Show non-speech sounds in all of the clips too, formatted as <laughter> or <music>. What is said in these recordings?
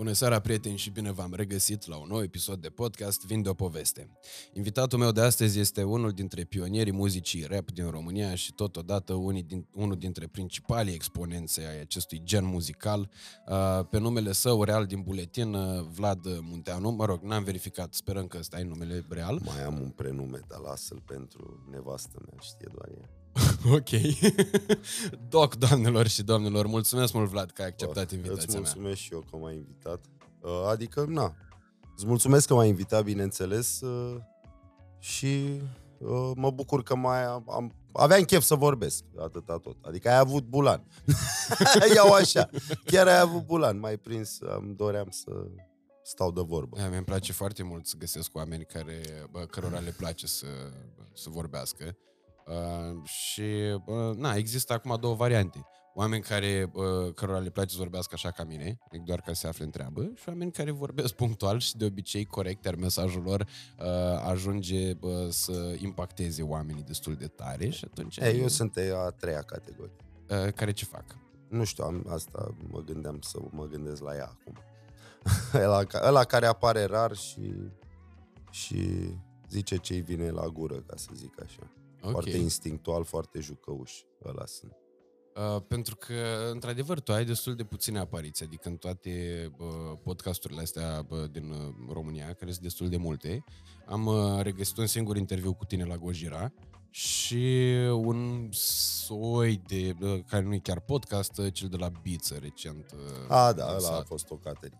Bună seara, prieteni, și bine v-am regăsit la un nou episod de podcast Vin de o poveste. Invitatul meu de astăzi este unul dintre pionierii muzicii rap din România și totodată unii din, unul dintre principalii exponențe ai acestui gen muzical. Uh, pe numele său real din buletin, uh, Vlad Munteanu, mă rog, n-am verificat, sperăm că ăsta e numele real. Mai am un prenume, dar lasă-l pentru nevastă mea, știe doar ea. <laughs> ok. Doc, doamnelor și domnilor, mulțumesc mult, Vlad, că ai acceptat invitația Îți mea. mulțumesc și eu că m-ai invitat. Uh, Adică, na, îți mulțumesc că m-ai invitat, bineînțeles, uh, și uh, mă bucur că mai am, am aveam chef să vorbesc, atâta tot. Adică ai avut bulan. <laughs> Iau așa. Chiar ai avut bulan. M-ai prins, îmi doream să stau de vorbă. Da, mi-mi place foarte mult să găsesc oameni care, bă, cărora le place să, să vorbească. Uh, și, bă, na, există acum două variante. Oameni care, bă, cărora le place să vorbească așa ca mine, adică doar ca să se afle în treabă, și oameni care vorbesc punctual și de obicei corect, iar mesajul lor uh, ajunge bă, să impacteze oamenii destul de tare și atunci... Ei, eu sunt a treia categorie. Uh, care ce fac? Nu știu, am, asta mă gândeam să mă gândesc la ea acum. <laughs> ăla, ca- ăla care apare rar și, și zice ce-i vine la gură, ca să zic așa. Ok. Foarte instinctual, foarte jucăuș. Ăla sunt. Uh, pentru că, într-adevăr, tu ai destul de puține apariții, adică în toate uh, podcasturile astea bă, din uh, România, care sunt destul de multe, am uh, regăsit un singur interviu cu tine la Gojira și un soi de, uh, care nu e chiar podcast, uh, cel de la Biță recent. Uh, A, da, ăla a lansat. fost o caterică.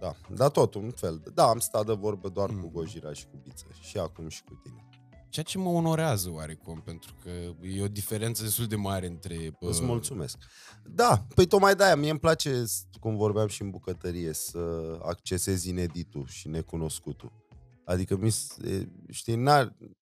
Da, da, tot un fel. De, da, am stat de vorbă doar Mm. cu Gojira și cu Biță. Și acum și cu tine. Ceea ce mă onorează oarecum, pentru că e o diferență destul de mare între... bă, Îți mulțumesc. Da, păi tocmai de-aia, mie îmi place, s- cum vorbeam și în bucătărie, să accesez ineditul și necunoscutul. Adică, mi s- e, știi, n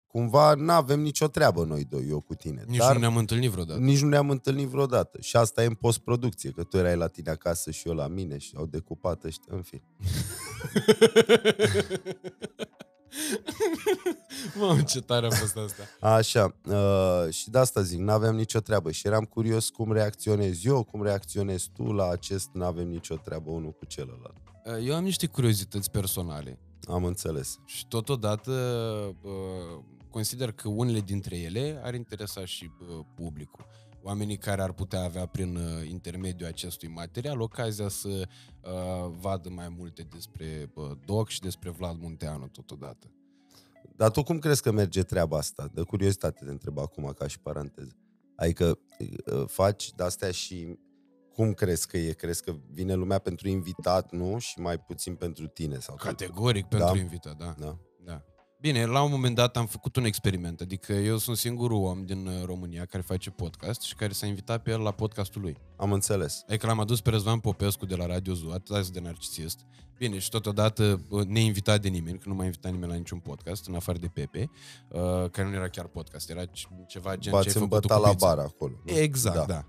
cumva n-avem nicio treabă noi doi, eu cu tine. Nici dar nu ne-am întâlnit vreodată. nici nu ne-am întâlnit vreodată. Și asta e în postproducție, că tu erai la tine acasă și eu la mine și au decupat ăștia, în fine. <laughs> <laughs> Mamă, ce tare a fost asta. Așa, uh, și de asta zic, n-aveam nicio treabă și eram curios cum reacționez eu, cum reacționezi tu la acest n-avem nicio treabă unul cu celălalt. Uh, Eu am niște curiozități personale Am înțeles. și totodată uh, consider că unele dintre ele ar interesa și uh, publicul. Oamenii care ar putea avea prin uh, intermediul acestui material ocazia să uh, vadă mai multe despre uh, Doc și despre Vlad Munteanu totodată. Dar tu cum crezi că merge treaba asta? De curiozitate te întreb acum, ca și paranteză. Adică uh, faci de-astea și cum crezi că e? Crezi că vine lumea pentru invitat, nu? Și mai puțin pentru tine? Sau tu- Categoric pentru Da. invitat, da. Da. Da. Bine, la un moment dat am făcut un experiment, adică eu sunt singurul om din uh, România care face podcast și care s-a invitat pe el la podcastul lui. Am înțeles. Adică l-am adus pe Răzvan Popescu de la Radio Zoo, atât de narcisist. Bine, și totodată bă, neinvitat de nimeni, că nu m-a invitat nimeni la niciun podcast, în afară de Pepe, uh, care nu era chiar podcast, era ce- ceva gen ce V-ați ai făcut tu îmbătat cu la pizza. bar acolo. nu? Exact, da.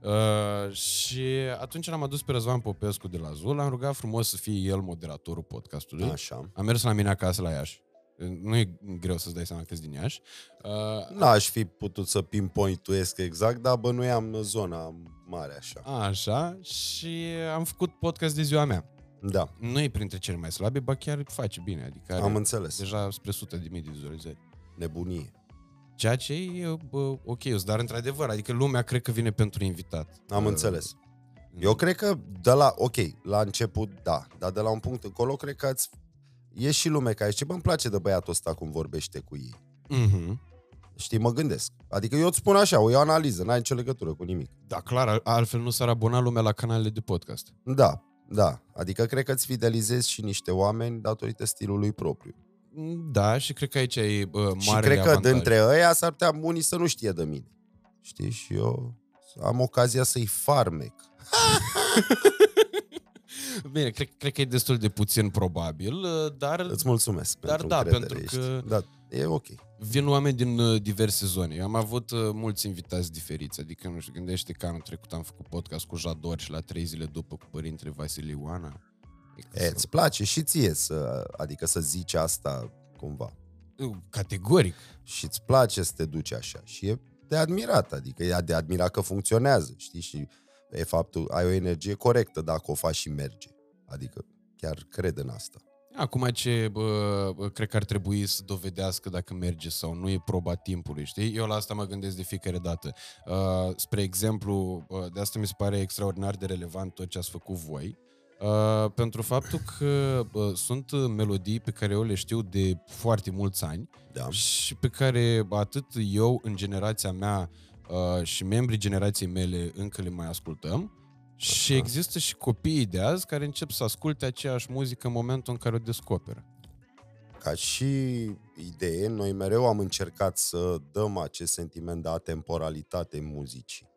da. Uh, și atunci l-am adus pe Răzvan Popescu de la Zoo, l-am rugat frumos să fie el moderatorul podcastului. Așa. Am mers la mine acasă la Iași. Nu e greu să-ți dai seama că din Iași. Uh, N-aș fi putut să pinpointuiesc exact, dar bănuiam zona mare așa. așa, și am făcut podcast de ziua mea. Da, Nu e printre cele mai slabe, ba chiar face bine. Adică are am înțeles. deja spre sute de mii de vizualizări. Nebunie. Ceea ce e bă, ok, dar într-adevăr, adică lumea cred că vine pentru invitat. Am Uh, înțeles. Eu cred că de la, ok, la început, da, dar de la un punct încolo, cred că ați, e și lume care zice, bă, îmi place de băiatul ăsta cum vorbește cu ei. Mhm. Știi, mă gândesc. Adică eu îți spun așa, o iau analiză, n-ai nicio legătură cu nimic. Da, clar, al- altfel nu s-ar abona lumea la canalele de podcast. Da, da. Adică cred că îți fidelizezi și niște oameni datorită stilului propriu. Da, și cred că aici e bă, și mare cred că avantaj. dintre ăia s-ar putea unii să nu știe de mine. Știi? Și eu am ocazia să-i farmec. <laughs> Bine, cred, cred că e destul de puțin probabil, uh, dar Îți mulțumesc Dar pentru da, încredere, pentru ești. că- Da, e ok. vin oameni din uh, diverse zone. Eu am avut uh, mulți invitați diferiți, adică nu știu, gândește că anul trecut am făcut podcast cu Jador și la trei zile după cu părintele Vasile Ioana. E, îți place și ție să, adică să zici asta cumva. Uh, Categoric. Și îți place să te duci așa. Și e de admirat, adică e de admirat că funcționează, știi? Și e faptul, ai o energie corectă dacă o faci și merge. Adică chiar cred în asta. Acum ce bă, bă, cred că ar trebui să dovedească dacă merge sau nu e proba timpului, știi? Eu la asta mă gândesc de fiecare dată. Uh, spre exemplu, uh, de asta mi se pare extraordinar de relevant tot ce ați făcut voi, uh, pentru faptul că uh, sunt melodii pe care eu le știu de foarte mulți ani Da. și pe care atât eu în generația mea uh, și membrii generației mele încă le mai ascultăm și Așa. există și copiii de azi care încep să asculte aceeași muzică în momentul în care o descoperă. Ca și idee, noi mereu am încercat să dăm acest sentiment de atemporalitate în muzicii.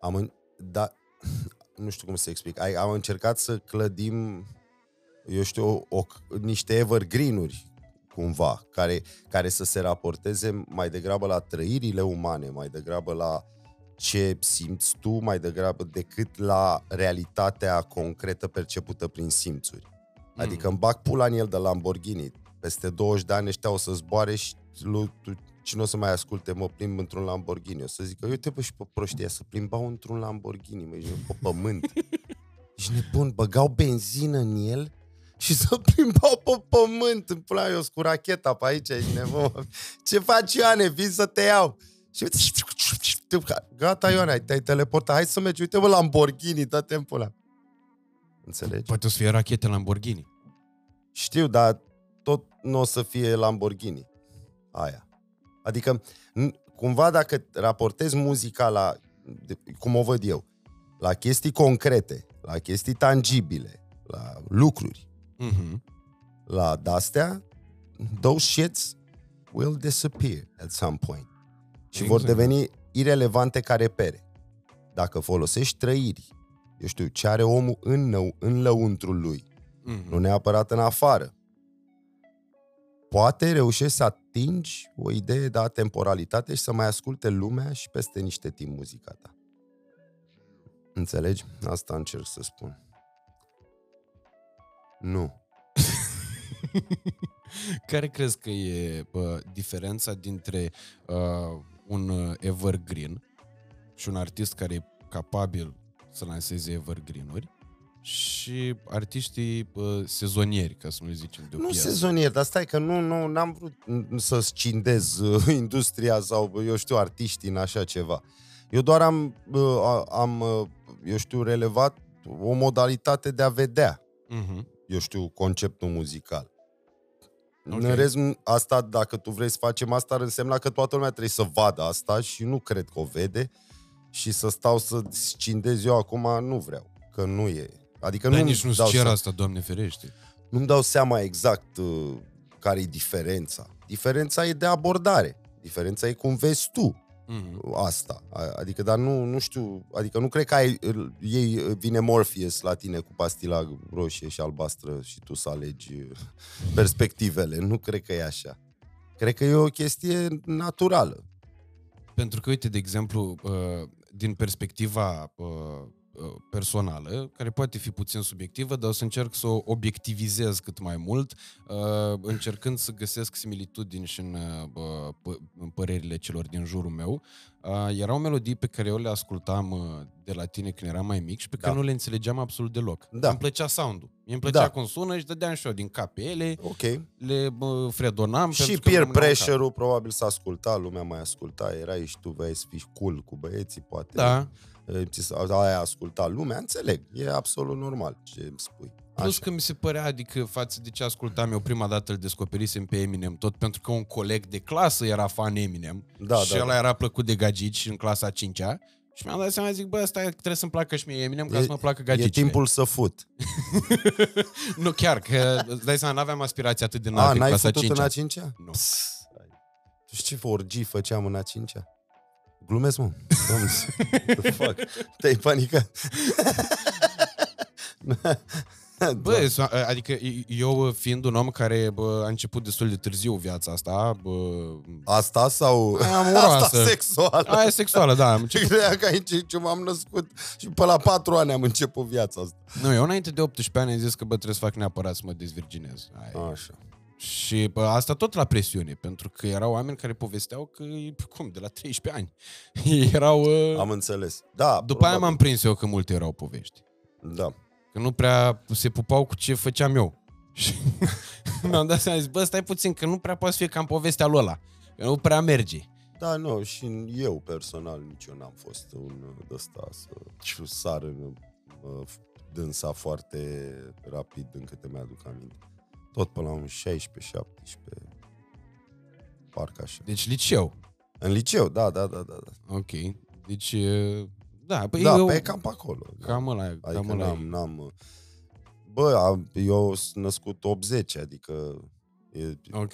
Am în... da, <laughs> nu știu cum să explic. Ai- Am încercat să clădim, eu știu, o, o, niște evergreen-uri cumva, care, care să se raporteze mai degrabă la trăirile umane, mai degrabă la ce simți tu, mai degrabă decât la realitatea concretă percepută prin simțuri. Adică îmi bag pula în el de Lamborghini. Peste 20 de ani ăștia o să zboare și lui, tu, cine o să mai asculte, mă plimb într-un Lamborghini. O să zică, uite bă și pe proștia să plimbau într-un Lamborghini, mă, ești pe pământ. <laughs> Ești nebun, băgau benzină în el și să plimbau pe pământ. În pula mea, eu sunt cu racheta pe aici, ești nebun. Ce faci, Ioane? Vin să te iau. Și uite, gata, Ioane, te-ai teleportat. Hai să mergi, uite bă, Lamborghini, dă-te în pula. Înțelegi? Poate o să fie rachete Lamborghini. Știu, dar tot nu o să fie Lamborghini. Aia. Adică, n- cumva dacă raportezi muzica la, de- cum o văd eu, la chestii concrete, la chestii tangibile, la lucruri, Mhm. la de-astea, those shits will disappear at some point. Și vor Exact. deveni irelevante ca repere. Dacă folosești trăiri, eu știu, ce are omul în, nou, în lăuntrul lui, Mhm. nu neapărat în afară. Poate reușești să atingi o idee de atemporalitate și să mai asculte lumea și peste niște timp muzica ta. Înțelegi? Asta încerc să spun. Nu. <laughs> Care crezi că e bă, diferența dintre uh, un uh, evergreen și un artist care e capabil să lanseze evergreen-uri și artiștii bă, sezonieri, ca să nu le zicem de o Nu piață? sezonier, dar stai că nu, nu, n-am vrut n- să scindez uh, <laughs> industria sau, eu știu, artiștii în așa ceva. Eu doar am, uh, a- am uh, eu știu, relevat o modalitate de a vedea Mhm. Eu știu, conceptul muzical. Ok. Okay. În rest, asta, dacă tu vrei să facem asta, ar însemna că toată lumea trebuie să vadă asta și nu cred că o vede și să stau să scindez eu acum, nu vreau, că nu e. Adică Dar nu nici nu-ți dau cer seama, asta, Doamne ferește. nu-mi dau seama exact uh, care e diferența. Diferența e de abordare. Diferența e cum vezi tu Mhm. asta. A- Adică, dar nu, nu știu, adică nu cred că ai, îl- ei, vine Morpheus la tine cu pastila roșie și albastră și tu să alegi uh, <laughs> perspectivele. Nu cred că e așa. Cred că e o chestie naturală. Pentru că, uite, de exemplu, uh, din perspectiva uh, uh, personală, care poate fi puțin subiectivă, dar o să încerc să o obiectivizez cât mai mult, uh, încercând să găsesc similitudini și în, uh, p- în părerile celor din jurul meu. Uh, Erau melodii pe care eu le ascultam uh, de la tine când eram mai mic și pe care Da. nu le înțelegeam absolut deloc. Da. Îmi plăcea sound-ul. Îmi plăcea Da. cum sună și dădeam și eu din cap pe ele, Ok. le bă, fredonam. și pentru că peer nu rămâneau în cap. pressure-ul probabil s-a ascultat, lumea mai asculta, erai și tu vrei să fii cool cu băieții, poate. Da, Eh, ți s- Aia asculta lumea, înțeleg. E absolut normal ce îmi spui. Plus Așa. că mi se părea, adică față de ce ascultam eu prima dată îl descoperisem pe Eminem, tot pentru că un coleg de clasă era fan Eminem Da, și da, ăla da. era plăcut de gagici în clasa 5-a și mi-am dat seama, zic, bă, asta trebuie să-mi placă și mie Eminem ca E- să mă placă E gagicile. timpul să fut. <laughs> Nu chiar, că îți dai seama, n-aveam aspirații atât de A, înalte în n-ai clasa futut 5 în a cincea? Nu. Pss, Tu știi ce orgii făceam în a cincea? Glumesc, mă. Doamne, <laughs> the fuck? Te-ai panicat? <laughs> Bă, so- adică eu fiind un om care bă, a început destul de târziu viața asta, bă, Asta sau... Aia amoroasă. Asta sexuală. aia e sexuală, da, am <laughs> început Ce credea că aici ce m-am născut și pe la patru ani am început viața asta. Nu, eu înainte de 18 ani am zis că bă, trebuie să fac neapărat să mă dezvirginez. Aia. Așa. Și bă, asta tot la presiune, pentru că erau oameni care povesteau că, cum, de la 13 ani. <laughs> erau... Uh... Am înțeles. Da, După aia probabil. m-am prins eu că multe erau povești. Da. Că nu prea se pupau cu ce făceam eu. <laughs> Și mi-am dat seama, zis, bă, stai puțin, că nu prea poate fi ca în povestea lui ăla. Că nu prea merge. Da, nu, și eu personal nici eu n-am fost un de ăsta să și sar în uh, dânsa foarte rapid, din câte mi-aduc aminte. Tot până la un 16, 17, parcă așa. Deci liceu. În liceu, da, da, da, da. da. Ok. Deci, e, da, păi Da, eu, pe cam pe acolo. da. cam ăla, e, cam Adică ăla n-am, e. n-am... Bă, am- eu sunt născut 80, adică e, Ok.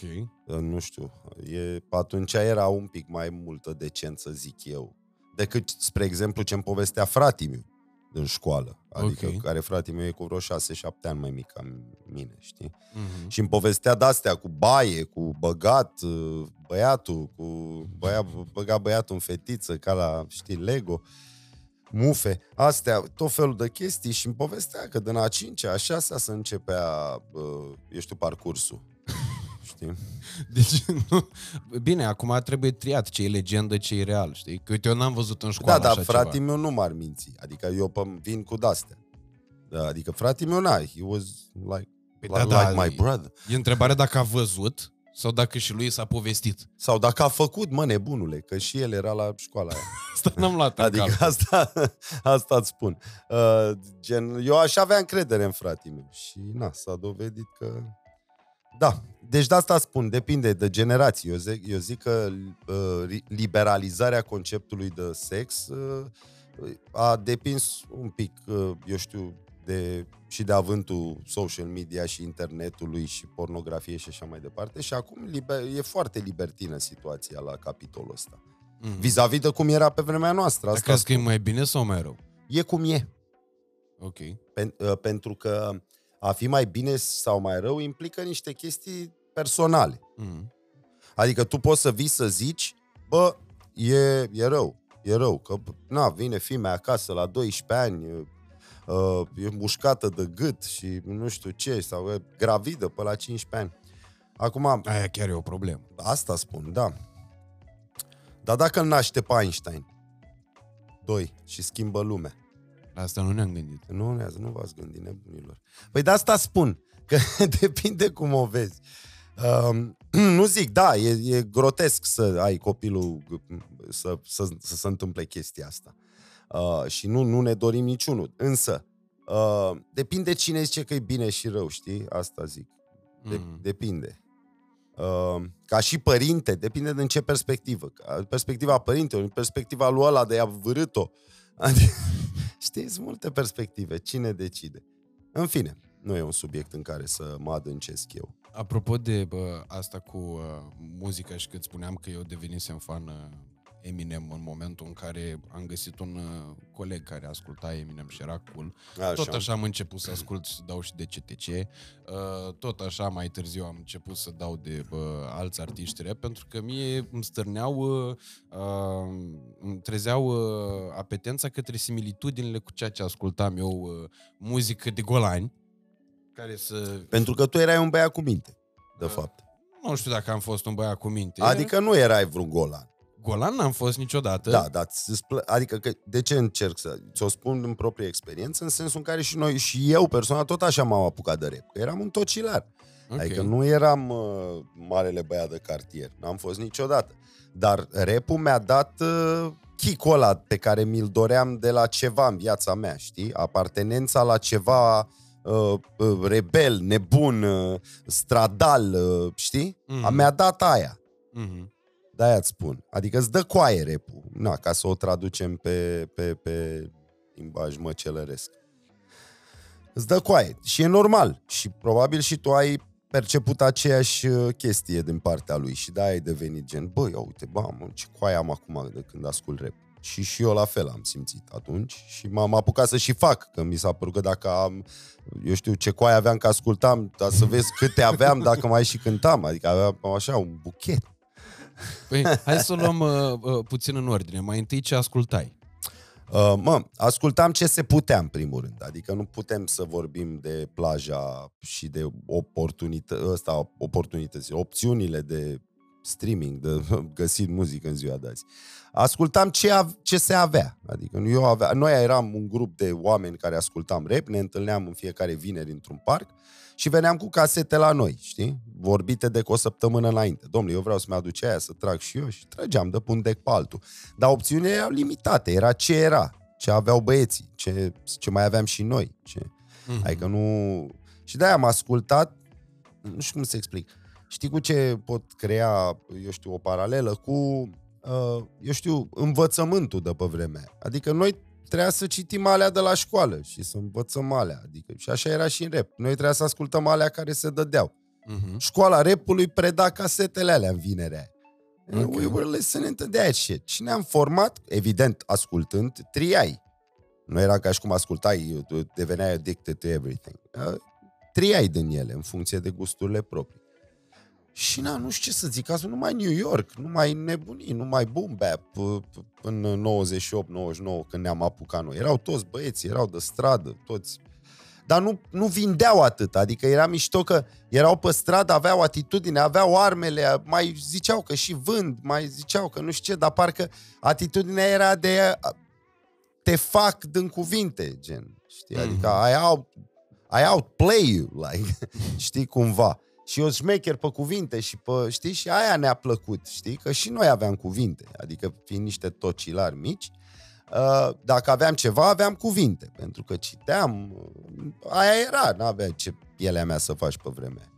nu știu, e, atunci era un pic mai multă decență, zic eu, decât, spre exemplu, ce-mi povestea fratii meu în școală. Adică, Ok. care fratii meu e cu vreo 6-7 ani mai mic ca mine, știi? Mhm. Și îmi povestea de-astea cu baie, cu băgat uh, băiatul, cu băia, băga băiatul în fetiță, ca la, știi, Lego, mufe, astea, tot felul de chestii și îmi povestea că din a cincea, a șasea să începea, uh, eu știu, parcursul. Știi? <laughs> Deci, nu... Bine, acum trebuie triat ce e legendă, ce e real, știi? Că uite, eu n-am văzut în școală Da, dar așa fratii ceva. meu nu m-ar minți. Adică eu pă- vin cu de-astea. Da, adică fratii meu, na, he was like, Păi like, da, da, like my e- brother. E întrebarea dacă a văzut sau dacă și lui s-a povestit. Sau dacă a făcut, mă, nebunule, că și el era la școala aia. <laughs> Asta n-am luat în Adică calcul. asta, <laughs> asta îți spun. Uh, gen, eu aș avea încredere în frații meu și na, s-a dovedit că... Da, deci de asta spun, depinde de generații. Eu zic, eu zic că uh, ri- liberalizarea conceptului de sex uh, a depins un pic, uh, eu știu, de, și de avântul social media și internetului și pornografie și așa mai departe. Și acum liber, e foarte libertină situația la capitolul ăsta. Mhm. Vis-a-vis de cum era pe vremea noastră. Dar Asta crezi că e mai bine sau mai rău? e cum e. Ok. Pen, uh, pentru că a fi mai bine sau mai rău implică niște chestii personale. Mhm. Adică tu poți să vii să zici, bă, e, e rău, e rău, că na, vine fimea acasă la 12 ani, uh, e mușcată de gât și nu știu ce, sau e gravidă pe la 15 ani. Acum, Aia chiar e o problemă. asta spun, da. Dar dacă îl naște pe Einstein, doi, și schimbă lumea, La asta nu ne-am gândit. Nu, Neaz, nu v-ați gândit, nebunilor. Păi de asta spun, că <laughs> depinde cum o vezi. Um, <clears throat> nu zic, da, e, e grotesc să ai copilul să, să, să se întâmple chestia asta. Uh, și nu, nu ne dorim niciunul. Însă, uh, depinde cine zice că e bine și rău, știi? Asta zic. De, Mhm. Depinde. Uh, ca și părinte, depinde din ce perspectivă. Ca Perspectiva părintelui, perspectiva lui ăla de a vârât-o. <laughs> Adică, știți, sunt multe perspective. Cine decide? În fine, nu e un subiect în care să mă adâncesc eu. Apropo de bă, asta cu uh, muzica și că îți spuneam că eu devenisem fan uh, Eminem în momentul în care am găsit un uh, coleg care asculta Eminem și era cool. Așa. Tot așa am început să ascult și să dau și de CTC. Uh, tot așa mai târziu am început să dau de bă, alți artiști rap pentru că mie îmi stârneau, uh, uh, îmi trezeau uh, apetența către similitudinile cu ceea ce ascultam eu, uh, muzică de golani, care să... Pentru că tu erai un băiat cu minte, de Da. fapt. Nu știu dacă am fost un băiat cu minte. Adică nu erai vreun golan. Golan n-am fost niciodată. Da, da, îți plă- adică că, de ce încerc să ți-o spun în proprie experiență, în sensul în care și noi, și eu personal, tot așa m-am apucat de rap. Că eram un tocilar. Ok. Adică nu eram uh, marele băiat de cartier, n-am fost niciodată. Dar rap mi-a dat uh, kick ăla pe care mi-l doream de la ceva în viața mea, știi? Apartenența la ceva uh, uh, rebel, nebun, uh, stradal, uh, știi? Mhm. Mm. Mi-a dat aia. Mhm. De-aia îți spun. Adică îți dă coaie rap Na, ca să o traducem pe, pe, pe limbaj măcelăresc. Îți dă coaie. Și e normal. Și probabil și tu ai perceput aceeași uh, chestie din partea lui și de-aia ai devenit gen, băi, ia uite, bă, mă, ce coaie am acum de când ascult rap. Și și eu la fel am simțit atunci și m-am apucat să și fac, că mi s-a părut că dacă am, eu știu ce coaie aveam că ascultam, dar să vezi câte aveam dacă mai și cântam, adică aveam așa un buchet. Păi, hai să o luăm uh, uh, puțin în ordine. Mai întâi ce ascultai? Uh, mă, ascultam ce se putea în primul rând, adică nu putem să vorbim de plaja și de oportunită, ăsta, oportunități, opțiunile de streaming, de <laughs> găsit muzică în ziua de azi. Ascultam ce, av- ce se avea. Adică eu avea, noi eram un grup de oameni care ascultam rap, ne întâlneam în fiecare vineri într-un parc și veneam cu casete la noi, știi? Vorbite de cu o săptămână înainte. Domnule, eu vreau să-mi aduce aia, să trag și eu și trăgeam de pe un dec pe altul. Dar opțiunile erau limitate, era ce era, ce aveau băieții, ce, ce mai aveam și noi. Ce... Mhm. Adică nu... Și de-aia am ascultat, nu știu cum să explic. Știi cu ce pot crea, eu știu, o paralelă? Cu, uh, eu știu, învățământul de pe vremea aia. Adică noi trebuia să citim alea de la școală și să învățăm alea. Adică, și așa era și în rap. Noi trebuia să ascultăm alea care se dădeau. Mhm. Școala rapului preda casetele alea în vinerea aia. Ok. Okay. We were listening to that shit. Și ne-am format, evident, ascultând, triai. Nu era ca și cum ascultai, tu deveneai addicted to everything. Uh, Triai din ele, în funcție de gusturile proprii. Și na, nu știu ce să zic, azi nu mai New York, nu mai nebunii, nu mai boom bap p- p- în 98-99 când ne-am apucat noi. Erau toți băieți, erau de stradă, toți. Dar nu, nu vindeau atât, adică era mișto că erau pe stradă, aveau atitudine, aveau armele, mai ziceau că și vând, mai ziceau că nu știu ce, dar parcă atitudinea era de te fac din cuvinte, gen, știi, adică Mhm. I, out, I outplay you, like, <laughs> știi, cumva. Și eu șmecher pe cuvinte și pe, știi, și aia ne-a plăcut, știi, că și noi aveam cuvinte, adică fiind niște tocilari mici, uh, dacă aveam ceva, aveam cuvinte, pentru că citeam, uh, aia era, n-avea ce pielea mea să faci pe vremea aia.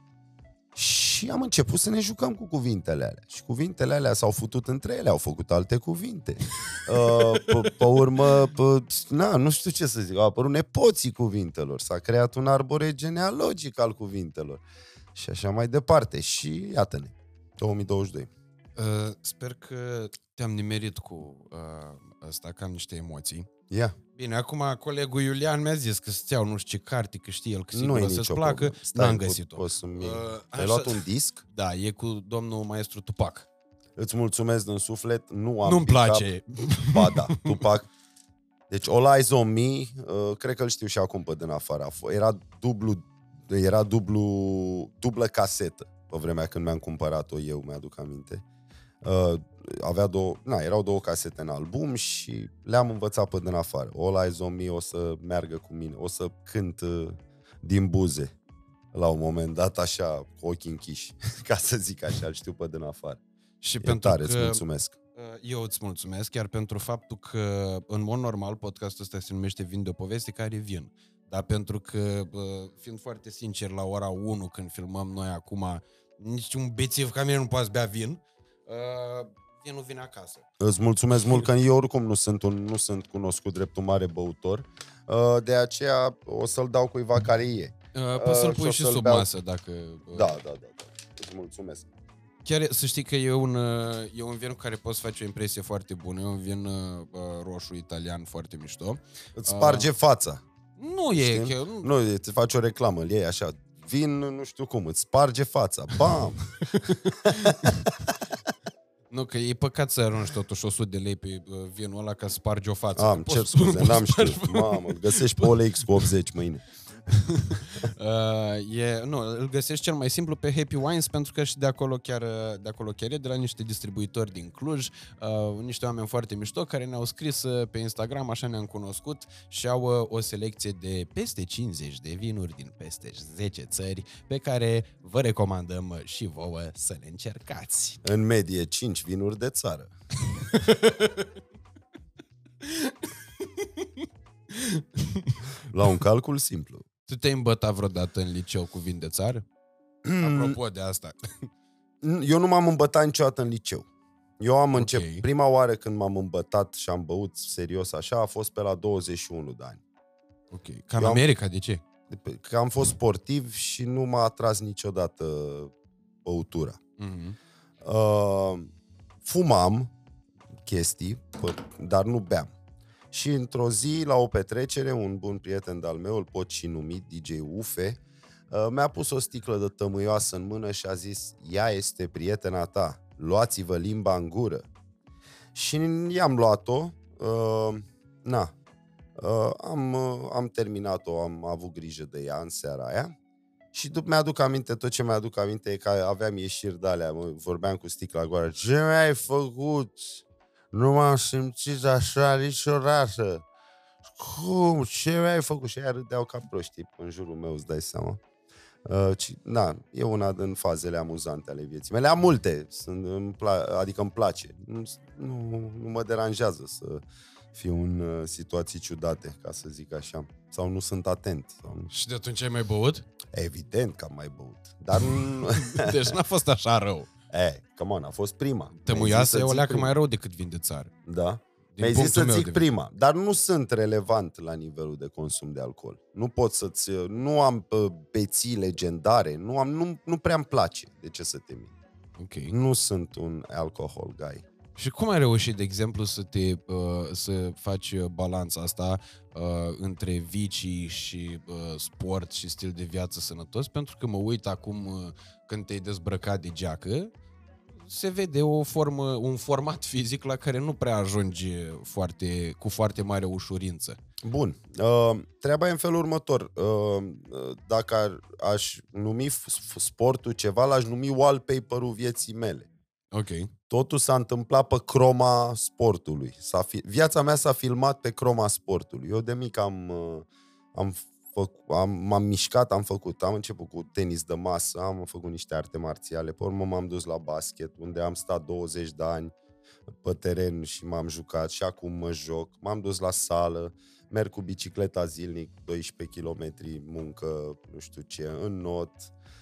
Și am început să ne jucăm cu cuvintele alea. Și cuvintele alea s-au futut între ele, au făcut alte cuvinte. Uh, pe, pe urmă, pe, na, nu știu ce să zic, au apărut nepoții cuvintelor, s-a creat un arbore genealogic al cuvintelor. Și așa mai departe. Și iată-ne, 2022. Uh, sper că te-am nimerit cu uh, asta, că am niște emoții. Ia, Bine, acum colegul Iulian mi-a zis că să-ți iau nu știu ce carte, că știe el că nu sigur e o să-ți nicio placă. problemă. Stai, N-am pot- găsit-o. Poți să-mi... Uh, Ai așa- luat un disc? Da, e cu domnul maestru Tupac. Îți mulțumesc din suflet, nu am Nu-mi pick-up. place. <laughs> Ba da, Tupac. Deci All Eyes on Me, uh, cred că îl știu și acum pe din afară. A f- Era dublu, era dublu, dublă casetă pe vremea când mi-am cumpărat-o eu, mi-aduc aminte. Uh, avea două, na, erau două casete în album și le-am învățat pe din afară. All Eyes on Me o să meargă cu mine, o să cânt uh, din buze la un moment dat, așa, cu ochii închiși, <laughs> ca să zic așa, îl știu pe din afară. Și E pentru tare, că... îți mulțumesc. Uh, Eu îți mulțumesc chiar pentru faptul că, în mod normal, podcastul ăsta se numește Vin de o poveste care vin. Dar pentru că, uh, fiind foarte sincer, la ora 1 când filmăm noi acum, nici un bețiv ca mine nu poate bea vin, uh, vinul vine acasă. Îți mulțumesc mult că eu oricum nu sunt, un, nu sunt cunoscut drept un mare băutor, uh, de aceea o să-l dau cuiva care e. Uh, Poți să-l Uh, și o pui și să-l sub beau. masă dacă... uh, Da, da, da, da. Îți mulțumesc. Chiar e- să știi că e un, uh, e un vin cu care poți face o impresie foarte bună, e un vin uh, uh, roșu italian foarte mișto. Îți sparge fața. Nu e, Știi? că, nu, Nu, îți faci o reclamă, îl iei așa, vin, nu știu cum, îți sparge fața. Bam! <laughs> nu, că e păcat să arunci totuși 100 de lei pe uh, vinul ăla ca să spargi o față. Am, Că cer poți- scuze, <laughs> poți n-am spargi- știut. Mamă, îl găsești pe OLX cu 80 mâine. <laughs> Uh, e, nu, îl găsești cel mai simplu pe Happy Wines pentru că și de acolo chiar, uh, de acolo chiar e, de la niște distribuitori din Cluj, uh, niște oameni foarte mișto care ne-au scris uh, pe Instagram, așa ne-am cunoscut și au uh, o selecție de peste 50 de vinuri din peste 10 țări pe care vă recomandăm uh, și vouă să le încercați. În medie 5 vinuri de țară. <laughs> La un calcul simplu. Tu te-ai îmbătat vreodată în liceu cu vin de țară? Apropo de asta. Eu nu m-am îmbătat niciodată în liceu. Eu am Ok. început, prima oară când m-am îmbătat și am băut serios așa, a fost pe la 21 de ani. Ok. Ca în Eu am- America, de ce? De pe- Că am fost sportiv și nu m-a atras niciodată băutura. Mhm. Uh, fumam chestii, pă- dar nu beam. Și într-o zi, la o petrecere, un bun prieten de-al meu, îl pot și numi DJ Ufe, uh, mi-a pus o sticlă de tămâioasă în mână și a zis, ea este prietena ta, luați-vă limba în gură. Și i-am luat-o, uh, na, uh, am, uh, am terminat-o, am avut grijă de ea în seara aia Și după mi-aduc aminte, tot ce mi-aduc aminte e că aveam ieșiri de alea, mă, vorbeam cu sticla goară. Ce mi-ai făcut? Nu m-am simțit așa niciodată. Cum? Ce mi-ai făcut? Și aia râdeau ca proștii în jurul meu, îți dai seama. Uh, ci, da, e una din fazele amuzante ale vieții mele. Am multe, sunt, îmi pla- adică îmi place. Nu, nu, nu mă deranjează să fiu în uh, situații ciudate, ca să zic așa. Sau nu sunt atent. Sau nu. Și de atunci ai mai băut? Evident că am mai băut. Dar nu... <laughs> Deci n-a fost așa rău. E, come on, a fost prima. Mi-ai zis Tămuioasă să e o zic leacă prima. mai rău decât vin de țară. Da? Din Mi-ai zis punctul să meu zic de prima, dar nu sunt relevant la nivelul de consum de alcool. Nu pot să-ți... Nu am uh, beții legendare, nu, am, nu, nu prea îmi place. De ce să te mint? Ok. Nu sunt un alcohol guy. Și cum ai reușit, de exemplu, să te uh, să faci uh, balanța asta uh, între vicii și uh, sport și stil de viață sănătos? Pentru că mă uit acum uh, când te-ai dezbrăcat de geacă, se vede o formă, un format fizic la care nu prea ajungi foarte, cu foarte mare ușurință. Bun. Uh, treaba e în felul următor. Uh, uh, dacă ar, aș numi f- f- sportul ceva, l-aș numi wallpaper-ul vieții mele. Ok. Totul s-a întâmplat pe croma sportului. S-a fi... Viața mea s-a filmat pe croma sportului. Eu de mic am, uh, am, făc... am m-am mișcat, am făcut. Am început cu tenis de masă, am făcut niște arte marțiale, pe urmă m-am dus la basket, unde am stat 20 de ani pe teren și m-am jucat și acum mă joc. M-am dus la sală, merg cu bicicleta zilnic, 12 km muncă, nu știu ce, în not.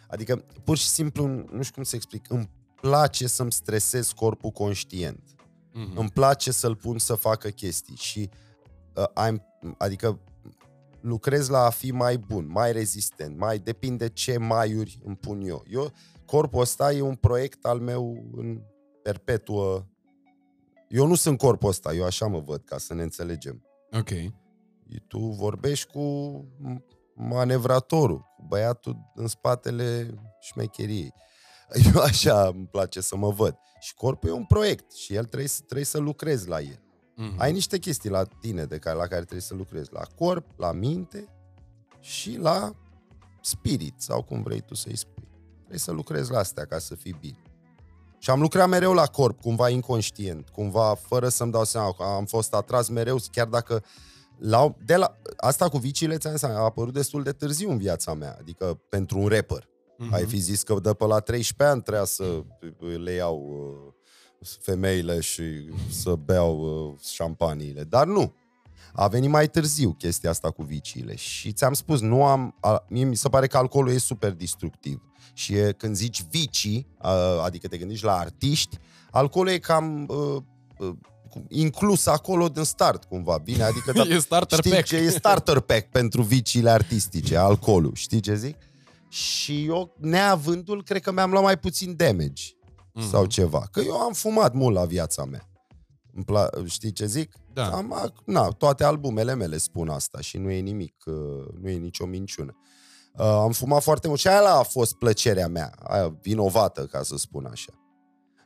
Adică, pur și simplu, nu știu cum să explic, îmi place să-mi stresez corpul conștient. Mm-hmm. Îmi place să-l pun să facă chestii și uh, I'm, adică lucrez la a fi mai bun, mai rezistent, mai depinde ce maiuri îmi pun eu. eu. Corpul ăsta e un proiect al meu în perpetuă. Eu nu sunt corpul ăsta, eu așa mă văd, ca să ne înțelegem. Ok. Tu vorbești cu manevratorul, cu băiatul în spatele șmecheriei. Eu așa îmi place să mă văd. Și corpul e un proiect și el trebuie să, trebuie să lucrezi la el. Mm-hmm. Ai niște chestii la tine de care, la care trebuie să lucrezi. La corp, la minte și la spirit, sau cum vrei tu să-i spui. Trebuie să lucrezi la astea ca să fii bine. Și am lucrat mereu la corp, cumva inconștient, cumva fără să-mi dau seama. Am fost atras mereu, chiar dacă la, de la, asta cu viciile ți-am zis, a apărut destul de târziu în viața mea, adică pentru un rapper. Mm-hmm. Ai fi zis că de pe la 13 ani trebuia să le iau uh, femeile și să beau uh, șampaniile. Dar nu. A venit mai târziu chestia asta cu viciile. Și ți-am spus, nu am... A, mie mi se pare că alcoolul e super destructiv. Și e, când zici vicii, a, adică te gândești la artiști, alcoolul e cam... Uh, uh, inclus acolo din start, cumva, bine? Adică, <laughs> da, E starter știi pack. Ce e starter pack pentru viciile artistice, alcoolul, știi ce zic? Și eu, neavându-l, cred că mi-am luat mai puțin damage Mhm. sau ceva. Că eu am fumat mult la viața mea. Îmi pla- știi ce zic? Da. Am, na, toate albumele mele spun asta și nu e nimic, uh, nu e nicio minciună. Uh, am fumat foarte mult și aia a fost plăcerea mea, aia vinovată, ca să spun așa.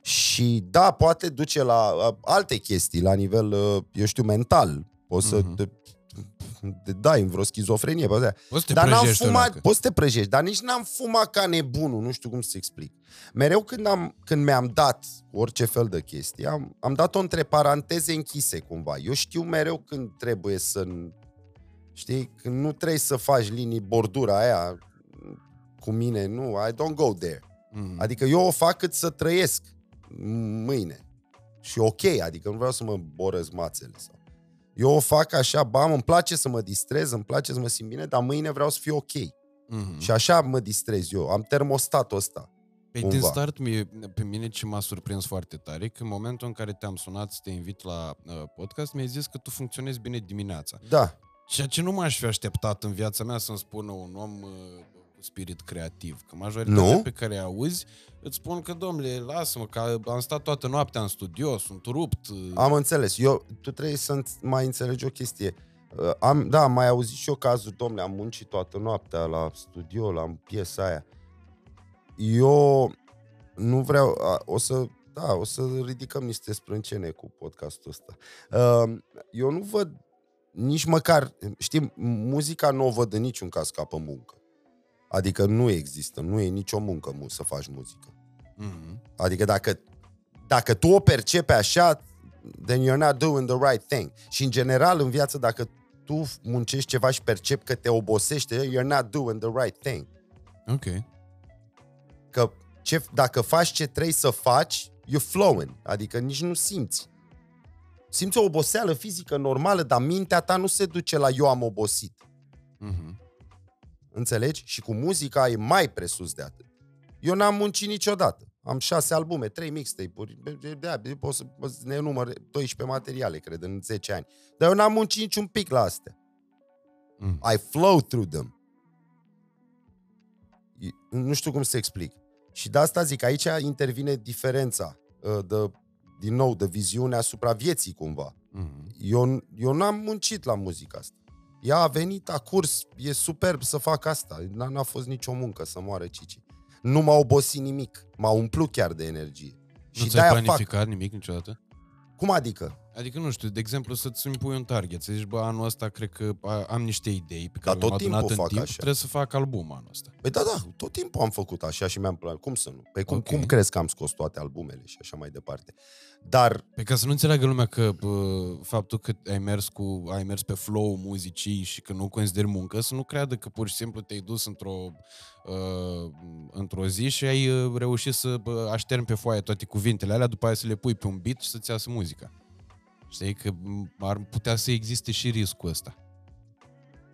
Și da, poate duce la uh, alte chestii, la nivel, uh, eu știu, mental. Poți să Mhm. te, te dai în vreo schizofrenie. Pe astea. Poți să te Dar n-am prăjești o fumat, leacă. poți să te prăjești, dar nici n-am fumat ca nebunul, nu știu cum să explic. Mereu când, am, când mi-am dat orice fel de chestie, am, am dat-o între paranteze închise cumva. Eu știu mereu când trebuie să... Știi? Când nu trebuie să faci linii, bordura aia cu mine, nu, I don't go there. Mhm. Adică eu o fac cât să trăiesc mâine. Și ok, adică nu vreau să mă borăz mațele. Sau. Eu o fac așa, bam, îmi place să mă distrez, îmi place să mă simt bine, dar mâine vreau să fiu ok. Mhm. Și așa mă distrez eu. Am termostatul ăsta. Păi Cumva. din start, mie, pe mine ce m-a surprins foarte tare, că în momentul în care te-am sunat să te invit la uh, podcast, mi-ai zis că tu funcționezi bine dimineața. Da. Ceea ce nu m-aș fi așteptat în viața mea să-mi spună un om uh, cu spirit creativ. Că majoritatea Nu? pe care îi auzi îți spun că, domnule, lasă-mă, că am stat toată noaptea în studio, sunt rupt. uh, Am înțeles. Eu, tu trebuie să înț- mai înțelegi o chestie. Uh, Am, da, am mai auzit și eu cazul, domnule, am muncit toată noaptea la studio, la piesa aia. Eu nu vreau, a, o să, da, o să ridicăm niște sprâncene cu podcastul ăsta. Uh, Eu nu văd nici măcar, știi, muzica nu o văd în niciun caz ca pe muncă. Adică nu există, nu e nicio muncă mu- să faci muzică. Mhm. Adică dacă, dacă tu o percepi așa, then you're not doing the right thing. Și în general în viață, dacă tu muncești ceva și percepi că te obosește, you're not doing the right thing. Ok. Că ce, dacă faci ce trebuie să faci, you're flowing. Adică nici nu simți. Simți o oboseală fizică normală, dar mintea ta nu se duce la eu am obosit. Mhm. Înțelegi? Și cu muzica e mai presus de atât. Eu n-am muncit niciodată. Am șase albume, trei mixtape-uri, de pot să pot să ne număr 12 materiale, cred, în 10 ani. Dar eu n-am muncit niciun pic la astea. Mm. I flow through them. E- Nu știu cum să explic. Și de asta zic, aici intervine diferența uh, de, din nou, de viziune asupra vieții cumva. Mhm. Eu, eu n-am muncit la muzica asta. Ea a venit, a curs, e superb să fac asta. N-a, n-a fost nicio muncă să moară Cici. Nu m-a obosit nimic. M-a umplut chiar de energie. Nu și ți-ai de-aia fac. planificat nimic niciodată? Cum adică? Adică, nu știu, de exemplu, să-ți impui un target, să zici, bă, anul ăsta cred că a- am niște idei pe care Dar le-am tot adunat timpul în fac timp, așa. trebuie să fac album anul ăsta. Păi da, da, tot timpul am făcut așa și mi-am plăcut. Cum să nu? Păi cum, Ok. cum crezi că am scos toate albumele și așa mai departe? Dar Pe ca să nu înțeleagă lumea că bă, faptul că ai mers, cu, ai mers pe flow muzicii și că nu consideri muncă, să nu creadă că pur și simplu te-ai dus într-o, uh, într-o zi și ai uh, reușit să bă, așternți pe foaie toate cuvintele alea, după aia să le pui pe un beat și să-ți iasă muzica. Știi că m, ar putea să existe și riscul ăsta.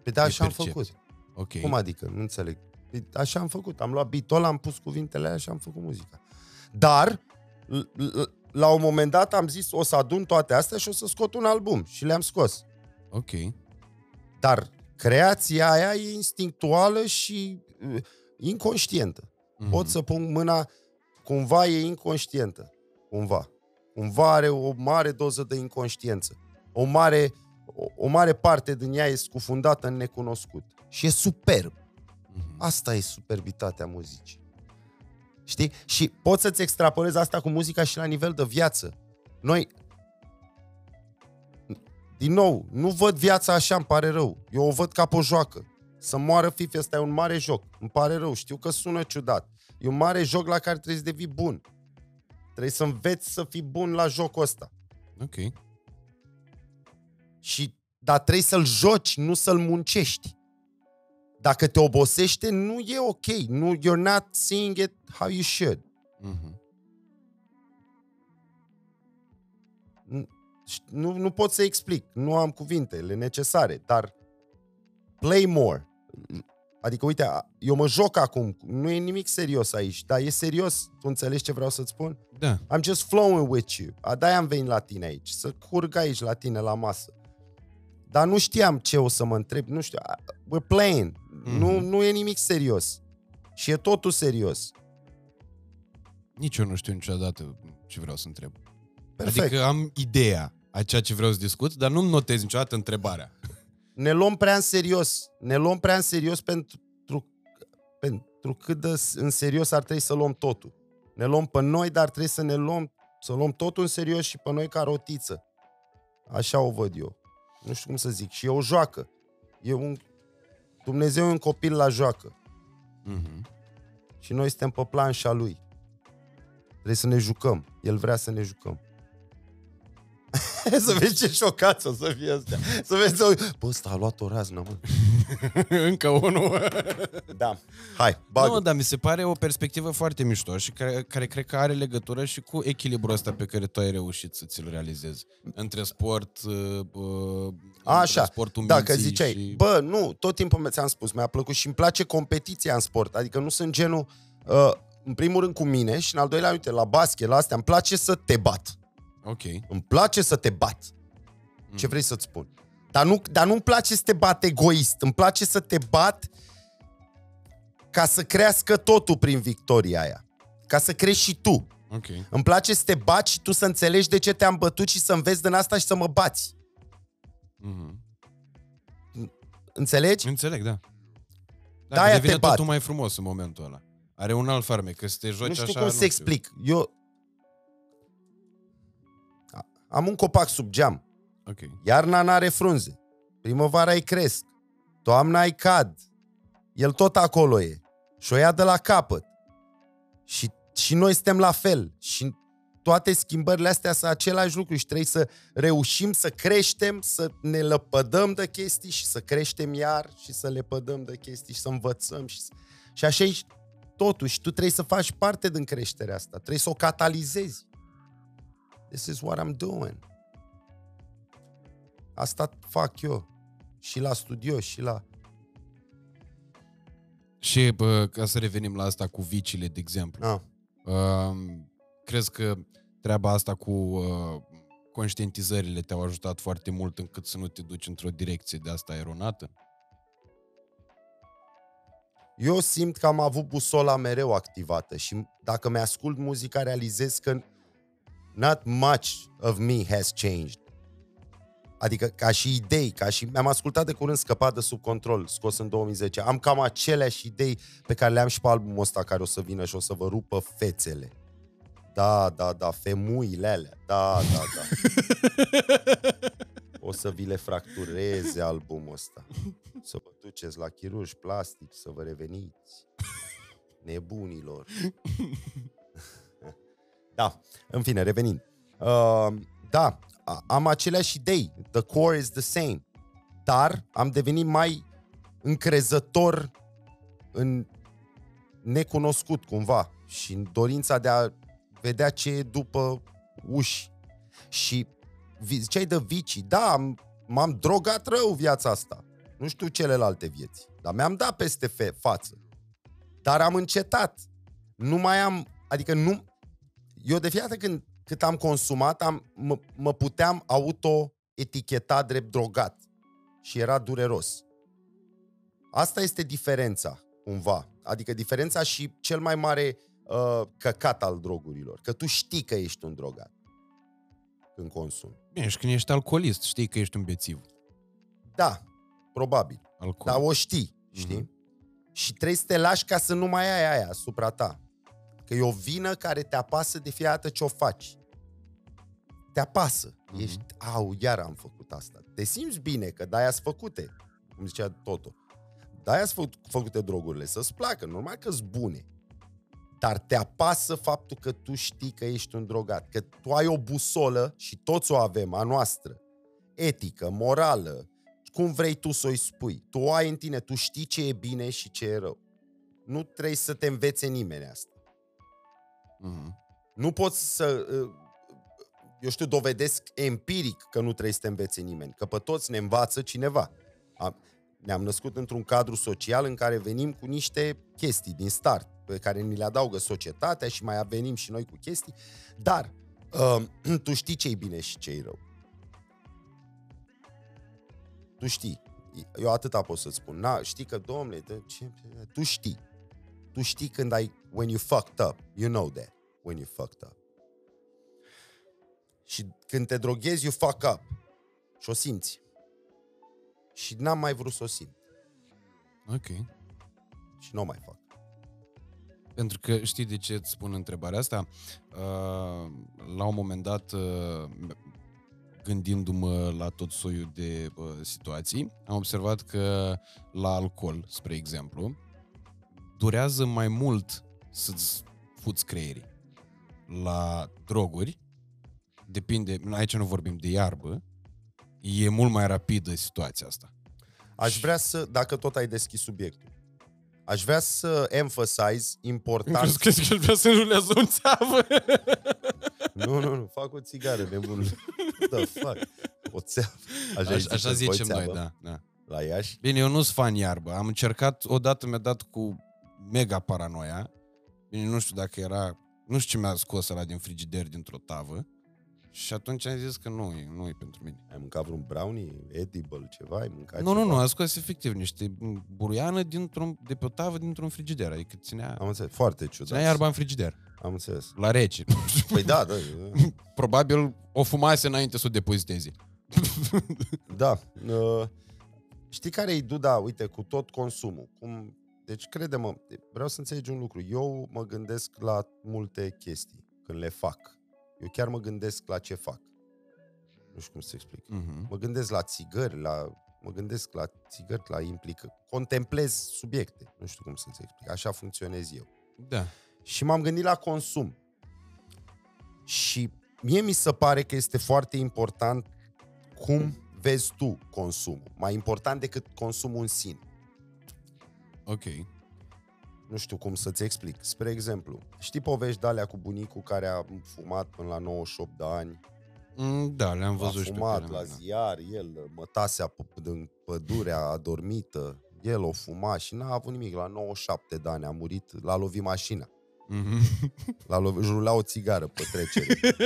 pe da, E așa am percepție. făcut. Ok. Cum adică? Nu înțeleg. Păi Așa am făcut. Am luat beat am pus cuvintele alea și am făcut muzica. Dar, l- l- la un moment dat am zis o să adun toate astea și o să scot un album. Și le-am scos. Ok. Dar creația aia e instinctuală și uh, inconștientă. Mhm. Pot să pun mâna, cumva e inconștientă. Cumva. Cumva are o mare doză de inconștiență. O mare, o, o mare parte din ea e scufundată în necunoscut. Și e superb. Mhm. Asta e superbitatea muzicii. Știi? Și poți să-ți extrapolezi asta cu muzica și la nivel de viață. Noi, din nou, nu văd viața așa, îmi pare rău. Eu o văd ca pe o joacă. Să moară Fifi, ăsta e un mare joc. Îmi pare rău, știu că sună ciudat. E un mare joc la care trebuie să devii bun. Trebuie să înveți să fii bun la jocul ăsta. Ok. Și, dar trebuie să-l joci, nu să-l muncești. Dacă te obosește, nu e ok. Nu, you're not seeing it how you should. Mhm. Nu, nu pot să explic. Nu am cuvintele necesare, dar play more. Adică, uite, a- eu mă joc acum. Nu e nimic serios aici, dar e serios. Tu înțelegi ce vreau să-ți spun? Da. I'm just flowing with you. A, de am venit la tine aici, să curg aici la tine la masă. Dar nu știam ce o să mă întreb, nu știu. A, We're playing. Mhm. Nu, nu e nimic serios. Și e totul serios. Nici eu nu știu niciodată ce vreau să întreb. Perfect. Adică am ideea a ceea ce vreau să discut, dar nu-mi notez niciodată întrebarea. Ne luăm prea în serios. Ne luăm prea în serios pentru, pentru cât de în serios ar trebui să luăm totul. Ne luăm pe noi, dar trebuie să ne luăm, să luăm totul în serios și pe noi ca rotiță. Așa o văd eu. Nu știu cum să zic. Și e o joacă. E un... Dumnezeu e un copil la joacă. Mhm. Și noi suntem pe planșa lui. Trebuie să ne jucăm. El vrea să ne jucăm. <laughs> să vezi ce șocați o să fie astea. Să vezi, o- bă, ăsta a luat o raznă, mă. <laughs> Încă unul. Da. Hai, bagă. Nu, dar mi se pare o perspectivă foarte mișto și care, care cred că are legătură și cu echilibrul ăsta pe care tu ai reușit să ți-l realizezi. Între sport, uh, uh, Așa, între sportul Dacă minții ziceai, și... bă, nu, tot timpul mi- ți-am spus, mi-a plăcut și îmi place competiția în sport. Adică nu sunt genul, uh, în primul rând cu mine și în al doilea, uite, la basket, la astea, îmi place să te bat. Ok. Îmi place să te bat. Ce Mm. vrei să-ți spun? Dar, nu, dar nu-mi place să te bat egoist. Îmi place să te bat ca să crească totul prin victoria aia. Ca să crești și tu. Ok. Îmi place să te bat și tu să înțelegi de ce te-am bătut și să înveți din asta și să mă bați. Mhm. Înțelegi? Înțeleg, da. Da, De-aia că devine te bat. totul mai frumos în momentul ăla. Are un alt farmec, că să te joci nu știu așa... cum să explic. Eu A- am un copac sub geam. Ok. Iarna n-are frunze. Primăvara îi cresc. Toamna îi cad. El tot acolo e. și o ia de la capăt. Și, și noi suntem la fel. Și toate schimbările astea sunt același lucru și trebuie să reușim să creștem, să ne lăpădăm de chestii și să creștem iar și să le pădăm de chestii și să învățăm. Și, și așa e totuși, tu trebuie să faci parte din creșterea asta, trebuie să o catalizezi. This is what I'm doing. Asta fac eu. Și la studio, și la... Și bă, ca să revenim la asta cu vicile, de exemplu. Ah. Uh, crezi că treaba asta cu uh, conștientizările te-au ajutat foarte mult încât să nu te duci într-o direcție de asta eronată? Eu simt că am avut busola mereu activată și dacă mi-ascult muzica, realizez că not much of me has changed. Adică ca și idei, ca și... Mi-am ascultat de curând Scăpat de sub control, scos în 2010. Am cam aceleași idei pe care le am și pe albumul ăsta care o să vină și o să vă rupă fețele. Da, da, da, femuile alea. Da, da, da. <laughs> O să vi le fractureze albumul ăsta. Să vă duceți la chirurgi plastici, să vă reveniți. <laughs> Nebunilor. Da, în fine, revenind. Uh, da, am aceleași idei. The core is the same. Dar am devenit mai încrezător în necunoscut cumva și în dorința de a vedea ce e după uși. Și ziceai de vicii, da, am, m-am drogat rău viața asta. Nu știu celelalte vieți, dar mi-am dat peste fe- față. Dar am încetat. Nu mai am, adică nu... Eu de fiecare când cât am consumat, am, mă, mă puteam auto-eticheta drept drogat. Și era dureros. Asta este diferența, cumva. Adică diferența și cel mai mare uh, căcat al drogurilor. Că tu știi că ești un drogat când consumi. Bine, și când ești alcoolist, știi că ești un bețiv. Da, probabil. Alcool. Dar o știi, știi? Mm-hmm. Și trebuie să te lași ca să nu mai ai aia asupra ta. Că e o vină care te apasă de fiecare dată ce o faci. Te apasă. Mm-hmm. Ești, au, iar am făcut asta. Te simți bine, că de-aia făcute, cum zicea Toto. De-aia făcut, făcute drogurile, să-ți placă, normal că-s bune. Dar te apasă faptul că tu știi că ești un drogat, că tu ai o busolă și toți o avem, a noastră, etică, morală, cum vrei tu să o spui. Tu o ai în tine, tu știi ce e bine și ce e rău. Nu trebuie să te învețe nimeni asta. Mm-hmm. Nu poți să, uh, eu știu, dovedesc empiric că nu trebuie să te învețe nimeni, că pe toți ne învață cineva. Ne-am născut într-un cadru social în care venim cu niște chestii din start, pe care ni le adaugă societatea și mai venim și noi cu chestii, dar uh, <clears throat> tu știi ce-i bine și ce-i rău. Tu știi. Eu atâta pot să-ți spun. Na, știi că, domnule, de ce? tu știi. Tu știi când ai, when you fucked up, you know that, when you fucked up. Și când te droghezi, you fuck up. Și o simți. Și n-am mai vrut să o simt. Ok. Și nu o mai fac. Pentru că știi de ce îți spun întrebarea asta? Uh, la un moment dat, uh, gândindu-mă la tot soiul de uh, situații, am observat că la alcool, spre exemplu, durează mai mult să-ți fuți creierii. La droguri, depinde, aici nu vorbim de iarbă, e mult mai rapidă situația asta. Aș vrea să, dacă tot ai deschis subiectul, aș vrea să emphasize important... Crezi că aș vrea să rulează un țeavă? <laughs> nu, nu, nu, fac o țigară, nebun. The fuck? O țeavă. Așa, așa, așa zicem noi, da, da. La Iași? Bine, eu nu sunt fan iarbă. Am încercat, odată mi-a dat cu mega paranoia. Bine, nu știu dacă era... Nu știu ce mi-a scos ăla din frigider dintr-o tavă. Și atunci am zis că nu e, nu e pentru mine. Ai mâncat vreun brownie, edible, ceva? Ai mâncat nu, ceva? nu, nu, a scos efectiv niște buruiană dintr-un, de pe o tavă dintr-un frigider. Adică ținea, Am înțeles, foarte ciudat. ținea iarba în frigider. Am înțeles. La rece. Păi da, da. <laughs> da. Probabil o fumase înainte să o depoziteze. da. Uh, știi care e duda, uite, cu tot consumul? Cum... Deci, crede-mă, vreau să înțelegi un lucru. Eu mă gândesc la multe chestii când le fac. Eu chiar mă gândesc la ce fac. Nu știu cum să explic. Uh-huh. Mă gândesc la țigări, la mă gândesc la țigări, la implică, contemplez subiecte, nu știu cum să-ți explic, așa funcționez eu. Da. Și m-am gândit la consum. Și mie mi se pare că este foarte important cum vezi tu consumul. Mai important decât consumul în sine. Ok. Nu știu cum să-ți explic. Spre exemplu, știi povești de alea cu bunicul care a fumat până la 98 de ani? Mm, Da, le-am a văzut și pe fumat ele, la da. ziar, el mătasea pe, din pădurea adormită, el o fuma și n-a avut nimic. La 97 de ani a murit, l-a lovit mașina. Mhm. L-a lovit, își rula o țigară pe trecere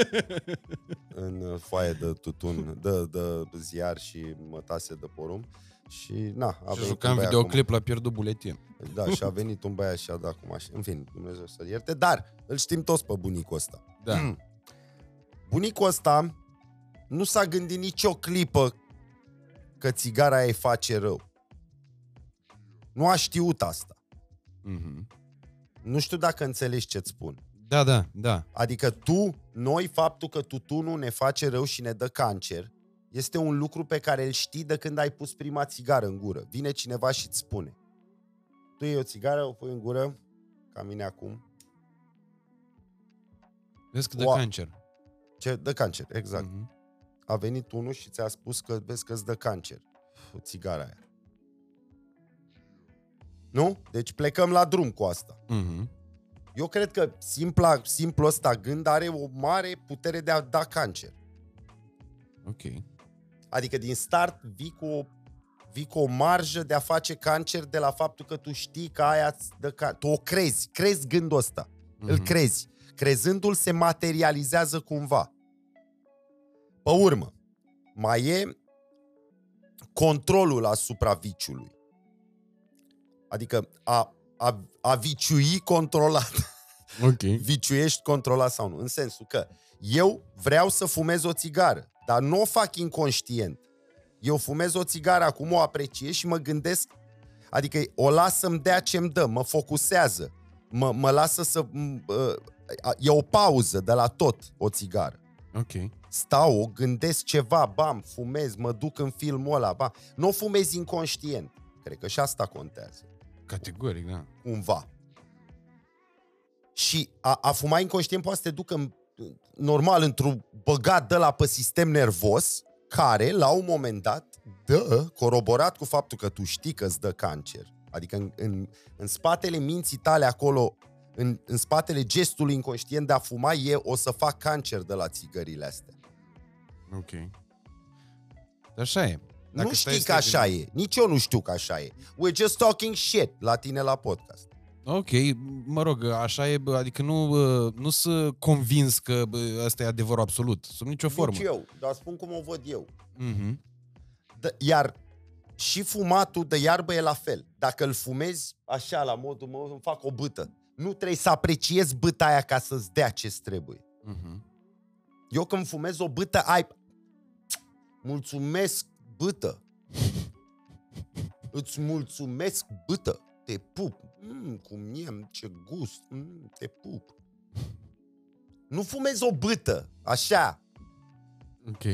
<laughs> în uh, foaie de tutun, de, de ziar și mătase de porumb. Și na, a Și venit jucam un băiat videoclip la pierdut buletin. Cu, da, și a venit un băiat și a dat cu mașină. În fine, Dumnezeu să-l ierte. Dar îl știm toți pe bunicul ăsta. Da. Bunicul ăsta nu s-a gândit nicio clipă că țigara aia îi face rău. Nu a știut asta. Mhm. Nu știu dacă înțelegi ce-ți spun. Da, da, da. Adică tu, noi, faptul că tutunul ne face rău și ne dă cancer, este un lucru pe care îl știi de când ai pus prima țigară în gură. Vine cineva și îți spune. Tu iei o țigară, o pui în gură, ca mine acum. Vezi că dă Ua- cancer. Ce? Dă cancer, exact. Mhm. A venit unul și ți-a spus că vezi că îți dă cancer. O țigara aia. Nu? Deci plecăm la drum cu asta. Mhm. Eu cred că simpla, simplu ăsta gând are o mare putere de a da cancer. Ok. Adică din start vii cu, o, vii cu o marjă de a face cancer de la faptul că tu știi că aia îți dă cancer. Tu o crezi, crezi gândul ăsta. Mm-hmm. Îl Mhm. crezi. Crezându-l se materializează cumva. Pe urmă, mai e controlul asupra viciului. Adică a, a, a viciui controlat. Ok. <laughs> viciuiești controlat sau nu. În sensul că eu vreau să fumez o țigară, dar nu o fac inconștient. Eu fumez o țigară, acum o apreciez și mă gândesc, adică o las să-mi dea ce-mi dă, mă focusează, mă, mă lasă să... m, uh, E o pauză de la tot o țigară. Ok. Stau, o gândesc ceva, bam, fumez, mă duc în filmul ăla, bam. Nu o fumez inconștient. Cred că și asta contează Categoric, da. cumva. Și a, a fuma inconștient poate să te ducă în, normal într-un băgat de la pe sistem nervos, care, la un moment dat, dă, coroborat cu faptul că tu știi că îți dă cancer. Adică în, în, în spatele minții tale acolo, în, în spatele gestului inconștient de a fuma, e o să fac cancer de la țigările astea. Ok. Așa e. Dacă nu stai știi să că te așa gândești- e. Nici eu nu știu că așa e. We're just talking shit la tine la podcast. Ok, mă rog, așa e, bă, adică nu, bă, nu să convins că bă, asta e adevărul absolut, sub nicio formă. Nici eu, dar spun cum o văd eu. Mhm. D- iar și fumatul de iarbă e la fel. Dacă îl fumezi așa, la modul meu, îmi fac o bâtă. Nu trebuie să apreciezi bâta aia ca să-ți dea ce trebuie. Mhm. Eu când fumez o bâtă, ai... Mulțumesc, bâtă. Îți mulțumesc, bâtă. Te pup. Mm, cum mie, ce gust. Mm, te pup. Nu fumezi o bâtă, așa. Ok.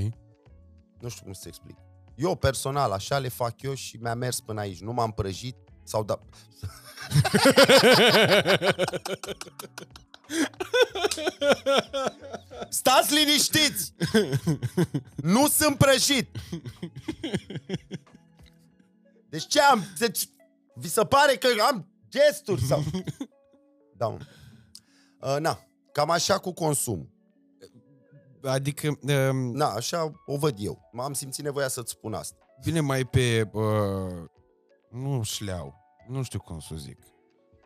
Nu știu cum să explic. Eu personal, așa le fac eu și mi-a mers până aici. Nu m-am prăjit sau da... <laughs> Stați liniștiți! Nu sunt prăjit! Deci ce am? Deci, vi se pare că am gesturi sau... <laughs> Da, mă. Uh, na, cam așa cu consum. Adică, um, Na, așa o văd eu. M-am simțit nevoia să-ți spun asta. vine mai pe, uh, nu șleau, nu știu cum să zic.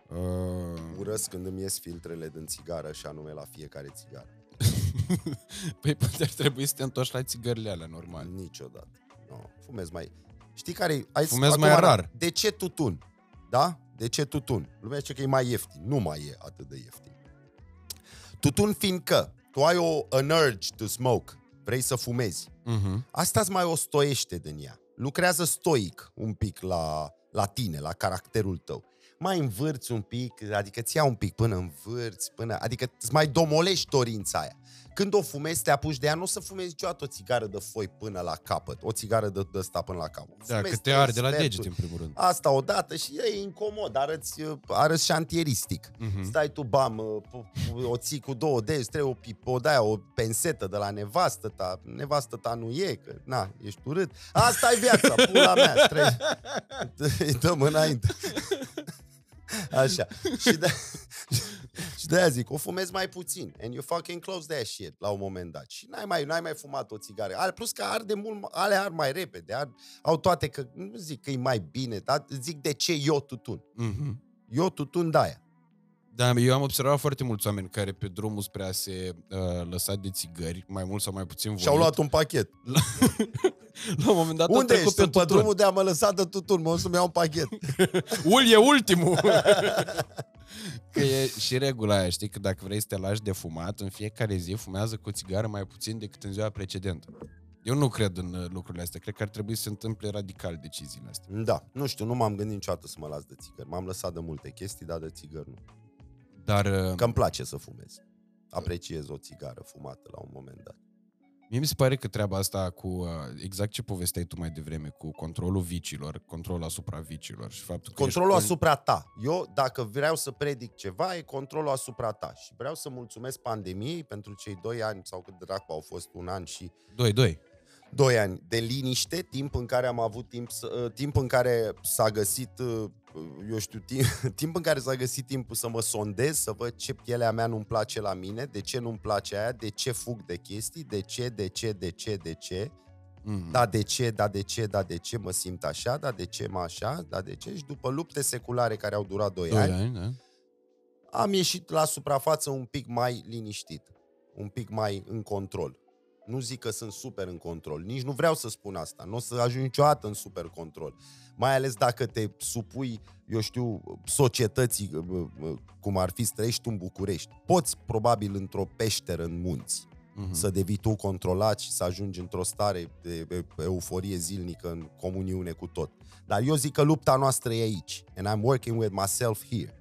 Uh, Urăsc când îmi ies filtrele din țigară și anume la fiecare țigară. <laughs> păi poate ar trebui să te întorci la țigările alea, normal. Niciodată. No, fumez mai... Știi care Hai să- Fumez acum mai ara- rar. De ce tutun? Da? De ce tutun? Lumea zice că e mai ieftin. Nu mai e atât de ieftin. Tutun fiindcă tu ai o an urge to smoke. Vrei să fumezi. Mhm. Asta îți mai o stoiește din ea. Lucrează stoic un pic la, la tine, la caracterul tău. Mai învârți un pic, adică ți ia un pic până învârți, până, adică îți mai domolești dorința aia. Când o fumezi, te apuci de ea, nu o să fumezi niciodată o țigară de foi până la capăt, o țigară de, de asta până la capăt. Da, Fumezi că te trei arde la sferturi. degete, în primul rând. Asta odată și e incomod, arăți, arăți șantieristic. Mhm. Stai tu, bam, o ții cu două degi, trebuie o, pip- o, de o pensetă de la nevastă ta. Nevastă ta nu e, că, na, ești urât. Asta e viața, pula mea, trebuie. <laughs> Îi dăm înainte. Așa. Și de, <laughs> și de aia zic, o fumezi mai puțin. And you fucking close that shit la un moment dat. Și n-ai mai, n-ai mai fumat o țigară. Al- Plus că arde mult, ale ar mai repede. Ar, au toate că, nu zic că e mai bine, dar zic de ce eu tutun. Mhm. Eu tutun de aia. Da, eu am observat foarte mulți oameni care pe drumul spre a se uh, lăsa de țigări, mai mult sau mai puțin voit, Și-au luat un pachet. la <laughs> un moment dat au Unde trecut ești? pe Sunt pe tutun. drumul de a mă lăsa de tutun, mă o să-mi iau un pachet. <laughs> Ul e ultimul! <laughs> că e și regula aia, știi, că dacă vrei să te lași de fumat, în fiecare zi fumează cu o țigară mai puțin decât în ziua precedentă. Eu nu cred în uh, lucrurile astea. Cred că ar trebui să se întâmple radical deciziile astea. Da, nu știu, nu m-am gândit niciodată să mă las de țigări. M-am lăsat de multe chestii, dar de țigări nu. Dar uh, Că îmi place să fumez. Apreciez o țigară fumată la un moment dat. mie mi se pare că treaba asta cu uh, exact ce povesteai tu mai devreme, cu controlul vicilor, controlul asupra vicilor și faptul că Controlul ești, asupra ta. Eu, dacă vreau să predic ceva, e controlul asupra ta. Și vreau să mulțumesc pandemiei pentru cei doi ani, sau cât dracu au fost un an și 2-2. doi ani de liniște, timp în care am avut timp, să, uh, timp în care s-a găsit, uh, eu știu, timp, <laughs> timp în care s-a găsit timpul să mă sondez, să văd ce pielea mea nu-mi place la mine, de ce nu-mi place aia, de ce fug de chestii, de ce, de ce, de ce, de ce, Mm-hmm. da de ce, da de ce, da de ce mă simt așa, da de ce mă așa, da de ce și după lupte seculare care au durat doi 2 ani, ani, da? am ieșit la suprafață un pic mai liniștit, un pic mai în control. Nu zic că sunt super în control, nici nu vreau să spun asta, nu o să ajung niciodată în super control. Mai ales dacă te supui, eu știu, societății, cum ar fi să trăiești tu în București. Poți, probabil, într-o peșteră în munți, Mhm. să devii tu controlat și să ajungi într-o stare de de euforie zilnică în comuniune cu tot. Dar eu zic că lupta noastră e aici. And I'm working with myself here.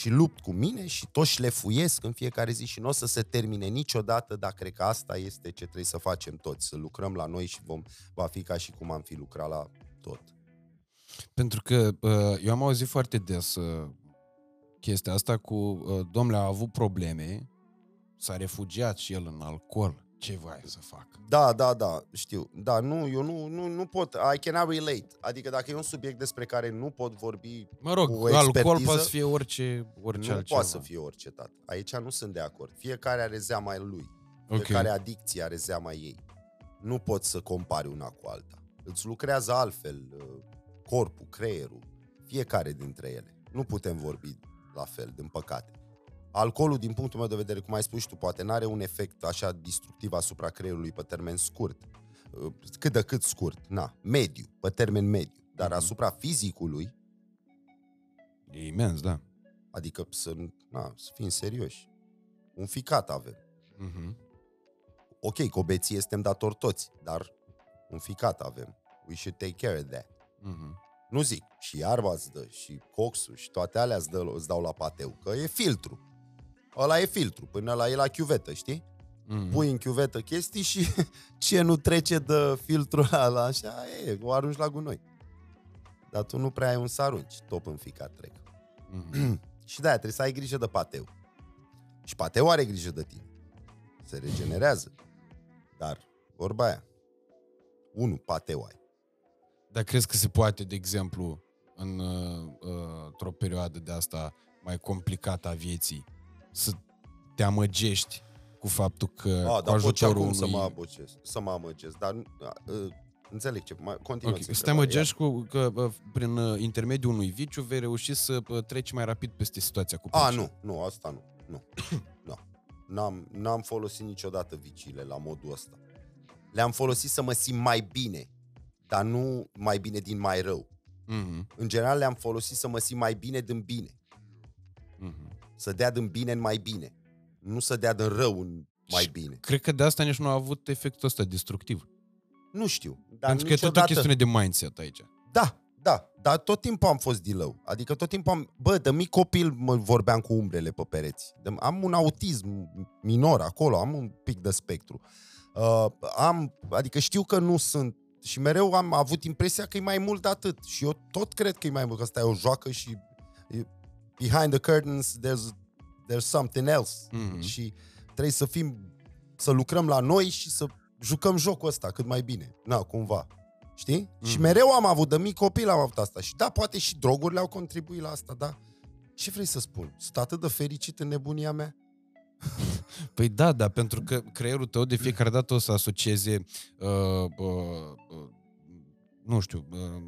Și lupt cu mine și tot șlefuiesc în fiecare zi și nu o să se termine niciodată, dar cred că asta este ce trebuie să facem toți, să lucrăm la noi și vom, va fi ca și cum am fi lucrat la tot. Pentru că uh, eu am auzit foarte des uh, chestia asta cu uh, domnule a avut probleme, s-a refugiat și el în alcool. Ce vai să fac? Da, da, da, știu. Da, nu, eu nu, nu, nu pot. I cannot relate. Adică dacă e un subiect despre care nu pot vorbi Mă rog, Cu alcool expertiză, poate să fie orice, orice nu altceva. poate să fie orice, tată. Aici nu sunt de acord. Fiecare are zeama lui. Ok. Fiecare adicție are zeama ei. Nu poți să compari una cu alta. Îți lucrează altfel uh, corpul, creierul, fiecare dintre ele. Nu putem vorbi la fel, din păcate. Alcoolul, din punctul meu de vedere, cum ai spus și tu, poate n-are un efect așa destructiv asupra creierului pe termen scurt. Uh, Cât de cât scurt, na, mediu, pe termen mediu. Dar Mhm. asupra fizicului, E imens, da. Adică să, na, să fim serioși. Un ficat avem. Mhm. Ok, că obeție suntem datori toți, dar un ficat avem. We should take care of that. Mhm. Nu zic, și iarba îți dă, și coxul, și toate alea îți, dă, îți dau la pateu, că e filtru. Ăla e filtru, până la e la chiuvetă, știi? Mhm. Pui în chiuvetă chestii și <laughs> ce nu trece de filtrul ăla, așa, e, o arunci la gunoi. Dar tu nu prea ai un să arunci, top în ficat trec. Mhm. <clears throat> Și de-aia trebuie să ai grijă de pateu. Și pateu are grijă de tine. Se regenerează. Dar, vorba aia, unu, pateu ai. Dar crezi că se poate, de exemplu, în, uh, uh, într-o perioadă de asta mai complicată a vieții, să te amăgești cu faptul că A, cu dar pot și ajutorul acum unui... să mă amăgesc. Să mă amăgesc. Dar, uh, înțeleg ce, mai, continuă. Ok, Să te amăgești cu, că uh, prin uh, intermediul unui viciu vei reuși să uh, treci mai rapid peste situația cu A, pricina. nu, nu, asta nu. Nu. <coughs> nu. N-am, n-am folosit niciodată viciile la modul ăsta. Le-am folosit să mă simt mai bine, dar nu mai bine din mai rău. Mhm, În general le-am folosit să mă simt mai bine din bine. Mhm. Să dea din bine în mai bine. Nu să dea din rău în mai Și bine. Cred că de asta nici nu a avut efectul ăsta destructiv. Nu știu. Dar Dar Pentru că e tot o niciodată... chestiune de mindset aici. Da, Da, dar tot timpul am fost dilău. Adică tot timpul am... Bă, de mic copil mă vorbeam cu umbrele pe pereți. De, am un autism minor acolo, am un pic de spectru. Uh, am, adică știu că nu sunt și mereu am avut impresia că e mai mult de atât. Și eu tot cred că e mai mult, că asta e o joacă și behind the curtains there's, there's something else. Mhm. Și trebuie să fim, să lucrăm la noi și să jucăm jocul ăsta cât mai bine. Na, cumva. Știi? Mm. Și Mhm. mereu am avut, de mic copil am avut asta. Și da, poate și drogurile au contribuit la asta, da. Ce vrei să spun? Sunt atât de fericit în nebunia mea? <laughs> Păi da, da, pentru că creierul tău de fiecare dată o să asocieze, uh, uh, uh, nu știu, uh,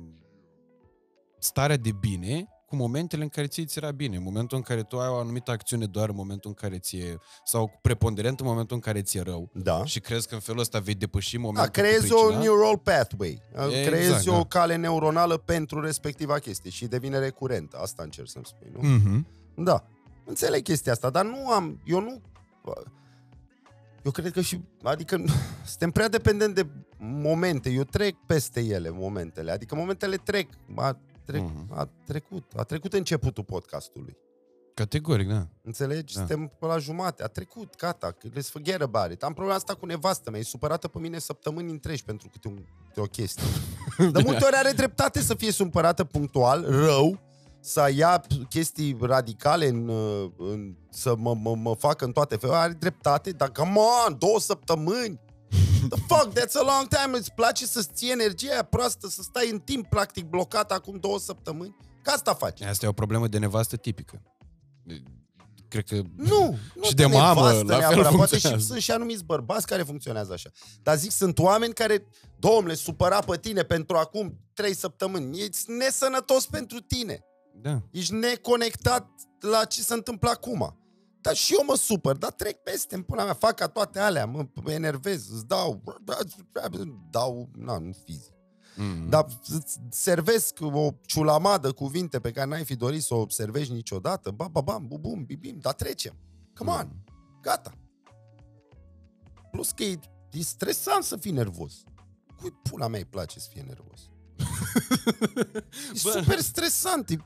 starea de bine cu momentele în care ție ți era bine. În momentul în care tu ai o anumită acțiune doar în momentul în care ție, sau preponderent în momentul în care ți-e rău. Da. Și crezi că în felul ăsta vei depăși Da, momentul creezi cu o pricina. neural pathway. Exact, creezi da. o cale neuronală pentru respectiva chestie și devine recurentă. Asta încerc să-mi spui, nu? Mhm. Da. Înțeleg chestia asta, dar nu am... Eu nu... Eu cred că și... Adică <laughs> suntem prea dependent de momente. Eu trec peste ele, momentele. Adică momentele trec. A, trec, Mhm. a trecut. A trecut începutul podcastului. Categoric, da. Înțelegi? Da. Da. Suntem pe la jumate. A trecut, gata. Let's forget about it. Am problema asta cu nevastă mea. E supărată pe mine săptămâni întregi pentru câte, un, câte o chestie. <laughs> De multe ori are dreptate să fie supărată punctual, rău, să ia chestii radicale în, uh, în, să mă, mă, mă facă în toate felurile. Are dreptate, dar come on, două săptămâni. The fuck, that's a long time. Îți place să-ți ții energia aia proastă, să stai în timp practic blocat acum două săptămâni? Că asta faci. Asta e o problemă de nevastă tipică. Cred că... Nu, nu Și de mamă, nevastă la fel neapărat. Poate și funcționează. sunt și anumiți bărbați care funcționează așa. Dar zic, sunt oameni care, domnule, supăra pe tine pentru acum trei săptămâni. Ești nesănătos pentru tine. Da. Ești neconectat la ce se întâmplă acum. Dar și eu mă supăr, dar trec peste, în pula mea, fac ca toate alea, mă, mă enervez, îți dau, dau, na, nu fizic. Mm. Dar îți servesc o ciulamadă cuvinte pe care n-ai fi dorit să o observezi niciodată. Ba, ba, bam, bu, bum, bibim, dar trecem. Come on, gata. Plus că e, e stresant să fii nervos. Cui pula mea îi place să fie nervos? E <laughs> Bă. super stresant. E,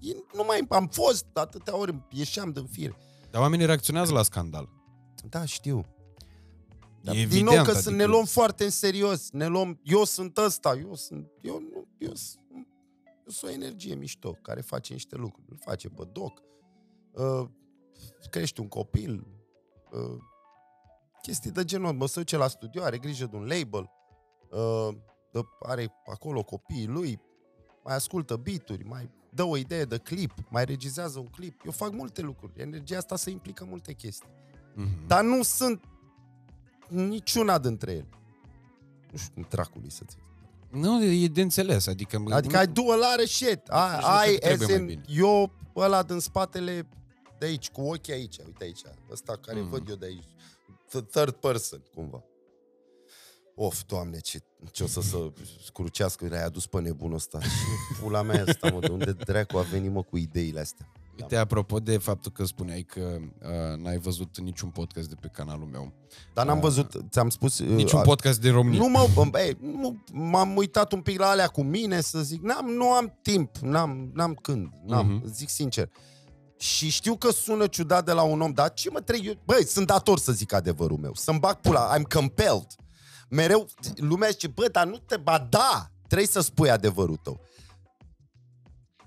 e, nu mai am fost atâtea ori, ieșeam din fire. Dar oamenii reacționează la scandal. Da, știu. Dar, E din evident, nou că adică- să ne luăm foarte în serios. Ne luăm, eu sunt ăsta, eu sunt, eu nu, eu sunt, eu sunt o energie mișto care face niște lucruri. Îl face pe doc, uh, crește un copil, uh, chestii de genul. Mă se duce la studio, are grijă de un label, uh, dă, are acolo copiii lui, mai ascultă beaturi, mai dă o idee de clip, mai regizează un clip. Eu fac multe lucruri. Energia asta se implică în multe chestii. Mhm. Dar nu sunt niciuna dintre ele. Nu știu cum dracului să zic. Nu, e de înțeles. Adică, Adică ai do a lot of shit. Ai, Nici nu ai cred că as trebuie in, mai bine. eu ăla din spatele de aici, cu ochii aici, uite aici, ăsta care Mhm. văd eu de aici, th- third person, cumva. Of, doamne, ce, ce o să se scrucească, le-ai adus pe nebunul ăsta. Ce pula mea asta, mă, de unde dracu a venit, mă, cu ideile astea? Uite, apropo de faptul că spuneai că uh, n-ai văzut niciun podcast de pe canalul meu. Dar n-am Ah. văzut, ți-am spus... uh, Niciun a- podcast din România. Nu mă, ei, nu, m-am uitat un pic la alea cu mine să zic, n-am, nu am timp, n-am, n-am când, n-am, Mhm. zic sincer. Și știu că sună ciudat de la un om, dar ce mă trebuie, eu- băi, sunt dator să zic adevărul meu, să-mi bag pula, I'm compelled. Mereu, lumea zice, bă, dar nu te, ba da, trebuie să spui adevărul tău.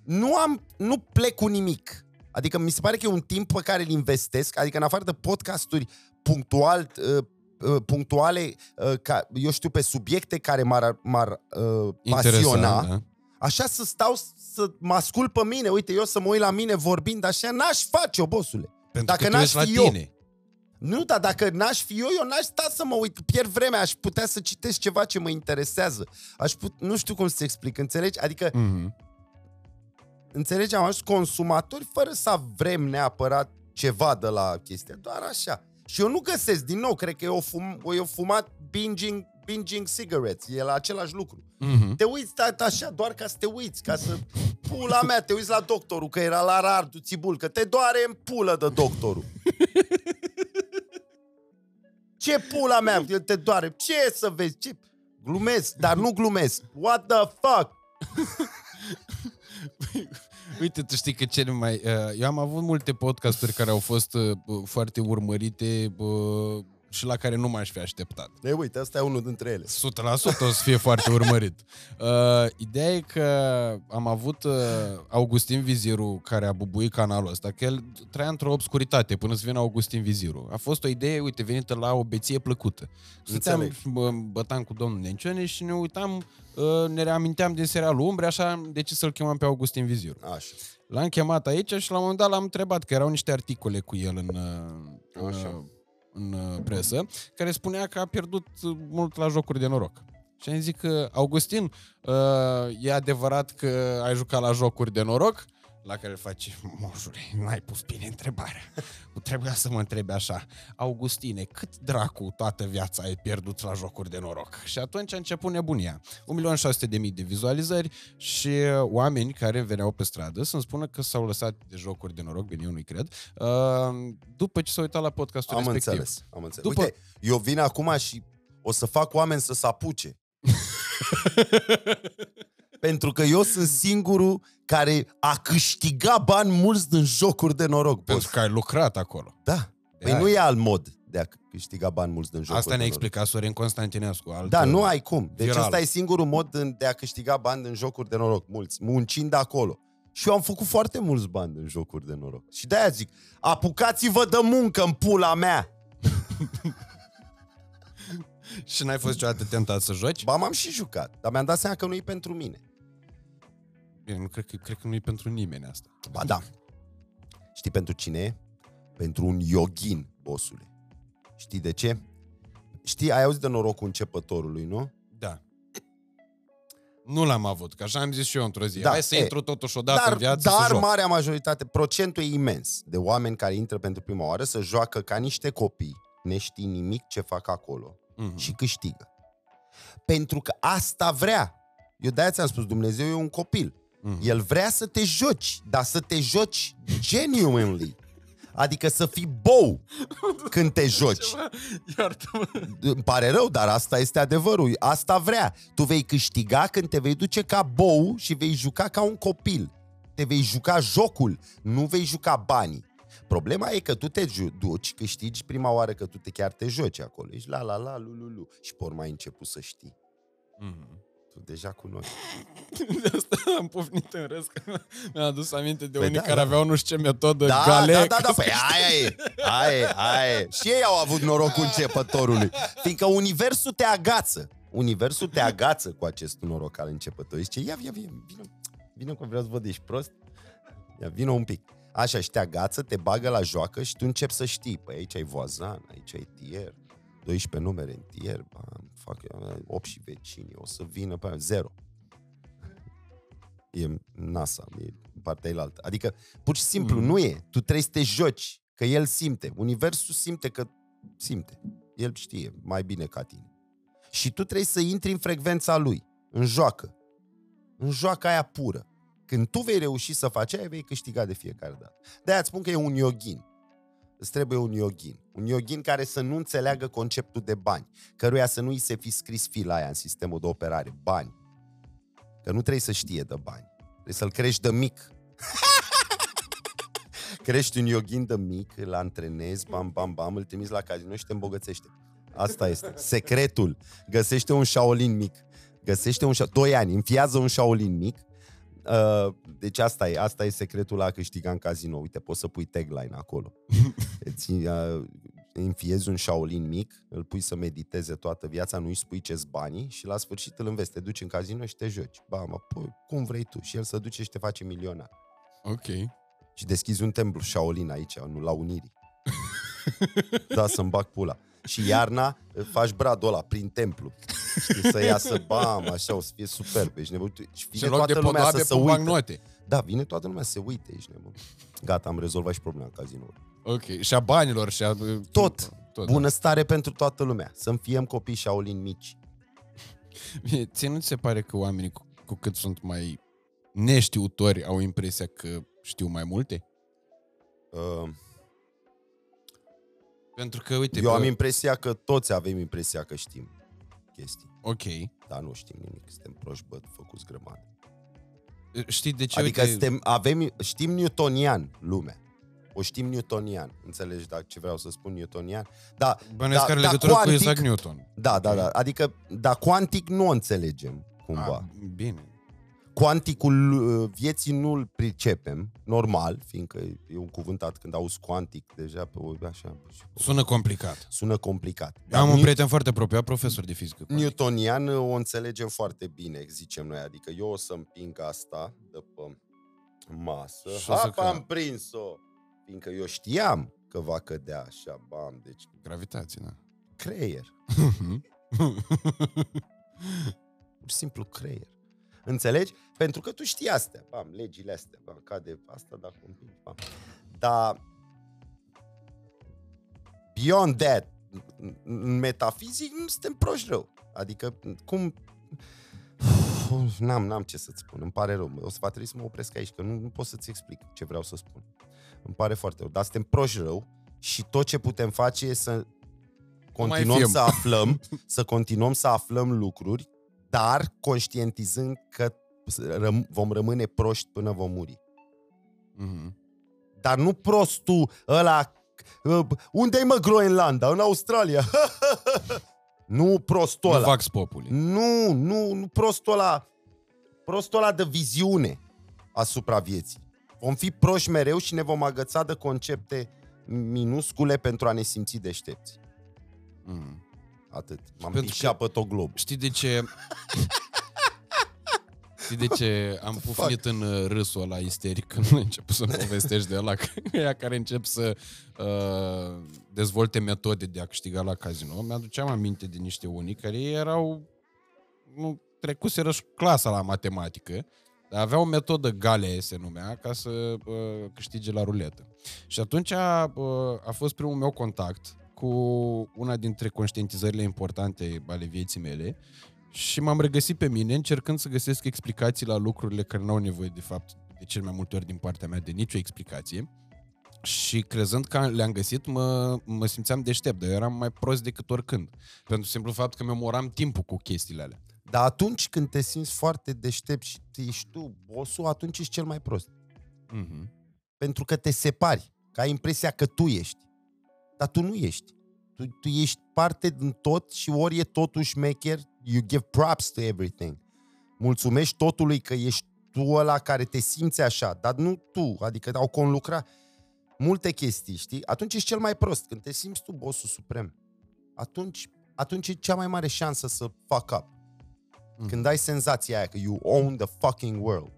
Nu am, nu plec cu nimic. Adică mi se pare că e un timp pe care îl investesc, adică în afară de podcasturi punctual, uh, uh, punctuale, uh, ca, eu știu, pe subiecte care m-ar, m-ar uh, pasiona, Interesant, da? așa să stau să mă ascult pe mine, uite, eu să mă uit la mine vorbind așa, n-aș face-o, bosule. Pentru Dacă că tu n-aș ești la fi eu. Tine. Nu, dar dacă n-aș fi eu, eu n-aș sta să mă uit, pierd vremea, aș putea să citesc ceva ce mă interesează. Aș put, nu știu cum să explic, înțelegi? Adică, Mhm. înțelegi, am ajuns consumatori fără să vrem neapărat ceva de la chestia, doar așa. Și eu nu găsesc, din nou, cred că eu, fum, eu fumat binging, binging cigarettes, e la același lucru. Mhm. Te uiți stai așa doar ca să te uiți, ca să... Pula mea, te uiți la doctorul, că era la Rardu Țibul, că te doare în pulă de doctorul. <laughs> Ce pula mea, te doare? Ce să vezi? Ce? Glumesc, dar nu glumesc. What the fuck? <laughs> Uite, tu știi că cel mai... Uh, eu am avut multe podcasturi care au fost uh, foarte urmărite uh, și la care nu m-aș fi așteptat. E, uite, asta e unul dintre ele. 100% o să fie foarte urmărit. Uh, ideea e că am avut uh, Augustin Viziru care a bubuit canalul ăsta, că el trăia într-o obscuritate până să vină Augustin Viziru. A fost o idee, uite, venită la o beție plăcută. Stăteam, bă, bătam cu domnul Nencione și ne uitam, uh, ne reaminteam din serialul Umbre, așa am decis să-l chemăm pe Augustin Viziru. Așa. L-am chemat aici și la un moment dat l-am întrebat, că erau niște articole cu el în, uh, Așa. Uh, în uh, presă, care spunea că a pierdut uh, mult la jocuri de noroc. Și am zis că, Augustin, uh, e adevărat că ai jucat la jocuri de noroc? La care face, moșule, <laughs> n-ai pus bine întrebarea. Trebuia să mă întrebi așa. Augustine, cât dracu toată viața ai pierdut la jocuri de noroc? Și atunci a început nebunia. 1.600.000 de vizualizări și oameni care veneau pe stradă să-mi spună că s-au lăsat de jocuri de noroc, bine, eu nu-i cred, uh, după ce s-au uitat la podcastul Am respectiv. înțeles, am înțeles. După- Uite, eu vin acum și o să fac oameni să se apuce. <laughs> Pentru că eu sunt singurul care a câștigat bani mulți din jocuri de noroc, boss. Pentru că ai lucrat acolo. Da. Păi aia. nu e alt mod de a câștiga bani mulți din jocuri Asta de ne-a noroc. explicat Sorin Constantinescu. Alt, Da, nu ai cum. Deci viral. ăsta e singurul mod din- de a câștiga bani din jocuri de noroc, mulți, muncind acolo. Și eu am făcut foarte mulți bani din jocuri de noroc. Și de-aia zic, apucați-vă de muncă în pula mea! <laughs> Și n-ai fost niciodată tentat să joci? Ba, m-am și jucat, dar mi-am dat seama că nu e pentru mine. Bine, nu cred că, cred că nu e pentru nimeni asta. Ba da. Știi pentru cine e? Pentru un yogin, bosule. Știi de ce? Știi, ai auzit de norocul începătorului, nu? Da. Nu l-am avut, că așa am zis și eu într-o zi. Da, Hai să e, intru totuși odată dar în viață dar să joc. marea majoritate, procentul e imens de oameni care intră pentru prima oară să joacă ca niște copii, neștii nimic ce fac acolo Mhm. și câștigă. Pentru că asta vrea. Eu de-aia ți-am spus, Dumnezeu e un copil. Mhm. El vrea să te joci, dar să te joci genuinely. Adică să fii bou când te joci. Iartă-mă. Îmi pare rău, dar asta este adevărul. Asta vrea. Tu vei câștiga când te vei duce ca bou și vei juca ca un copil. Te vei juca jocul, nu vei juca banii. Problema e că tu te ju- duci, câștigi prima oară că tu te chiar te joci acolo. Ești la la la lu lu lu. Și pe urmă ai început să știi. Mhm. Tu deja cunoști. <laughs> De asta am pufnit în râs, că mi-a adus aminte de Păi unii da, care da. aveau nu știu ce metodă, Da, gale. da, da, da, ca păi să- aia e, aia e, aia e. Și ei au avut norocul începătorului. Fiindcă universul te agață. Universul te agață cu acest noroc al începătorului. Zice, ia, ia, ia, vină, vină că vreau să văd, ești prost? Ia, vină un pic. Așa, și te agață, te bagă la joacă și tu începi să știi. Păi aici ai voazan, aici ai tier, 12 numere în tier, bam, fac 8 și vecini, o să vină pe aia, zero. E NASA, e partea elaltă. Adică, pur și simplu, Mm. nu e. Tu trebuie să te joci, că el simte. Universul simte că simte. El știe mai bine ca tine. Și tu trebuie să intri în frecvența lui, în joacă. În joaca aia pură. Când tu vei reuși să faci aia, vei câștiga de fiecare dată. De-aia îți spun că e un yogin. Îți trebuie un yogin. Un yogin care să nu înțeleagă conceptul de bani, căruia să nu îi se fi scris fila aia în sistemul de operare. Bani. Că nu trebuie să știe de bani. Trebuie să-l crești de mic. <laughs> Crești un yogin de mic, îl antrenezi, bam, bam, bam, îl trimiți la casino și te îmbogățește. Asta este. Secretul. Găsește un Shaolin mic. Găsește un Sha- Doi ani, înfiază un Shaolin mic. Uh, deci asta e, asta e secretul la a câștiga în casino. Uite, poți să pui tagline acolo. <laughs> Îți uh, înfiezi un Shaolin mic, îl pui să mediteze toată viața, nu-i spui ce banii și la sfârșit îl înveți. Te duci în casino și te joci. Ba, mă, păi, cum vrei tu. Și el să duce și te face milionar. Ok. Și deschizi un templu Shaolin aici, nu la Unirii. <laughs> da, să-mi bag pula. Și iarna faci bradul ăla prin templu. Știi, să iasă, bam, așa, o să fie superb. Ești nebun. Și Și vine în loc toată de lumea podoabe, să se pun uite. bancnote. Da, vine toată lumea să se uite, ești nebun. Gata, am rezolvat și problema cazinoului. Ok. Și a banilor și a... Tot. Tot. Bunăstare pentru toată lumea. Să fiem copii Shaolin mici. Bine, ție nu ți se pare că oamenii cu, cu cât sunt mai neștiutori au impresia că știu mai multe? Uh, Pentru că, uite, eu bă, am impresia că toți avem impresia că știm chestii. ok, Dar nu știm nimic. Suntem proști, bă, făcuți grămadă. Știi de ce? Adică Uite, suntem, avem, știm newtonian lumea. O știm newtonian. Înțelegi dacă ce vreau să spun newtonian? Da, Bănuiesc da, că are da, legătură cu cuantic- Isaac Newton. da, da, da. Adică, da, cuantic nu o înțelegem cumva. Ah, bine. Cuanticul uh, vieții nu-l pricepem, normal, fiindcă e un cuvântat când auzi cuantic, deja pe o, așa, Sună complicat. sună complicat. Eu am un New- prieten foarte apropiat, profesor de fizică. Newtonian uh, o înțelegem foarte bine, zicem noi. Adică eu o să împing asta de pe masă. Și o să Hap, am cadă. prins-o! Fiindcă eu știam că va cădea așa, bam, deci Gravitație, da. creier. Pur <laughs> și simplu creier. Înțelegi? Pentru că tu știi astea, bam, legile astea, bam, cade asta dacă o împingi, bam. Dar beyond that, în- în metafizic, nu suntem proști rău. Adică, cum... N-am, n-am ce să-ți spun, îmi pare rău. O să va trebui să mă opresc aici, că nu, nu pot să-ți explic ce vreau să spun. Îmi pare foarte rău. Dar suntem proști rău și tot ce putem face e să continuăm fim. să aflăm, să continuăm să aflăm lucruri, dar conștientizând că răm- vom rămâne proști până vom muri. Mhm. Dar nu prostul ăla... uh, Unde-i mă Groenlanda? În Australia. <laughs> nu prostul Nu ăla. Vax Populi. Nu, nu, nu prostul ăla. Prostul ăla de viziune asupra vieții. Vom fi proști mereu și ne vom agăța de concepte minuscule pentru a ne simți deștepți. Mhm. Atât. M-am Pentru pișat că- pe tot globul. Știi de ce... Știi de ce am The pufnit în uh, râsul ăla isteric când <laughs> ai început să povestești de ăla <laughs> ăia care încep să uh, dezvolte metode de a câștiga la casino. Mi-aduceam aminte de niște unii care erau nu, trecuseră și clasa la matematică, dar aveau o metodă gale, se numea, ca să uh, câștige la ruletă. Și atunci uh, a fost primul meu contact cu una dintre conștientizările importante ale vieții mele și m-am regăsit pe mine încercând să găsesc explicații la lucrurile care nu au nevoie, de fapt, de cel mai multe ori din partea mea, de nicio explicație. Și crezând că le-am găsit, mă, mă simțeam deștept, dar eu eram mai prost decât oricând. Pentru simplu fapt că memoram timpul cu chestiile alea. Dar atunci când te simți foarte deștept și ești tu bossul, atunci ești cel mai prost. Mm-hmm. Pentru că te separi, că ai impresia că tu ești. Dar tu nu ești. Tu, tu ești parte din tot și ori e totul șmecher, you give props to everything. Mulțumești totului că ești tu ăla care te simți așa, dar nu tu, adică au conlucrat multe chestii, știi? Atunci ești cel mai prost, când te simți tu bossul suprem. Atunci, atunci e cea mai mare șansă să fuck up. Mhm. Când ai senzația aia că you own the fucking world.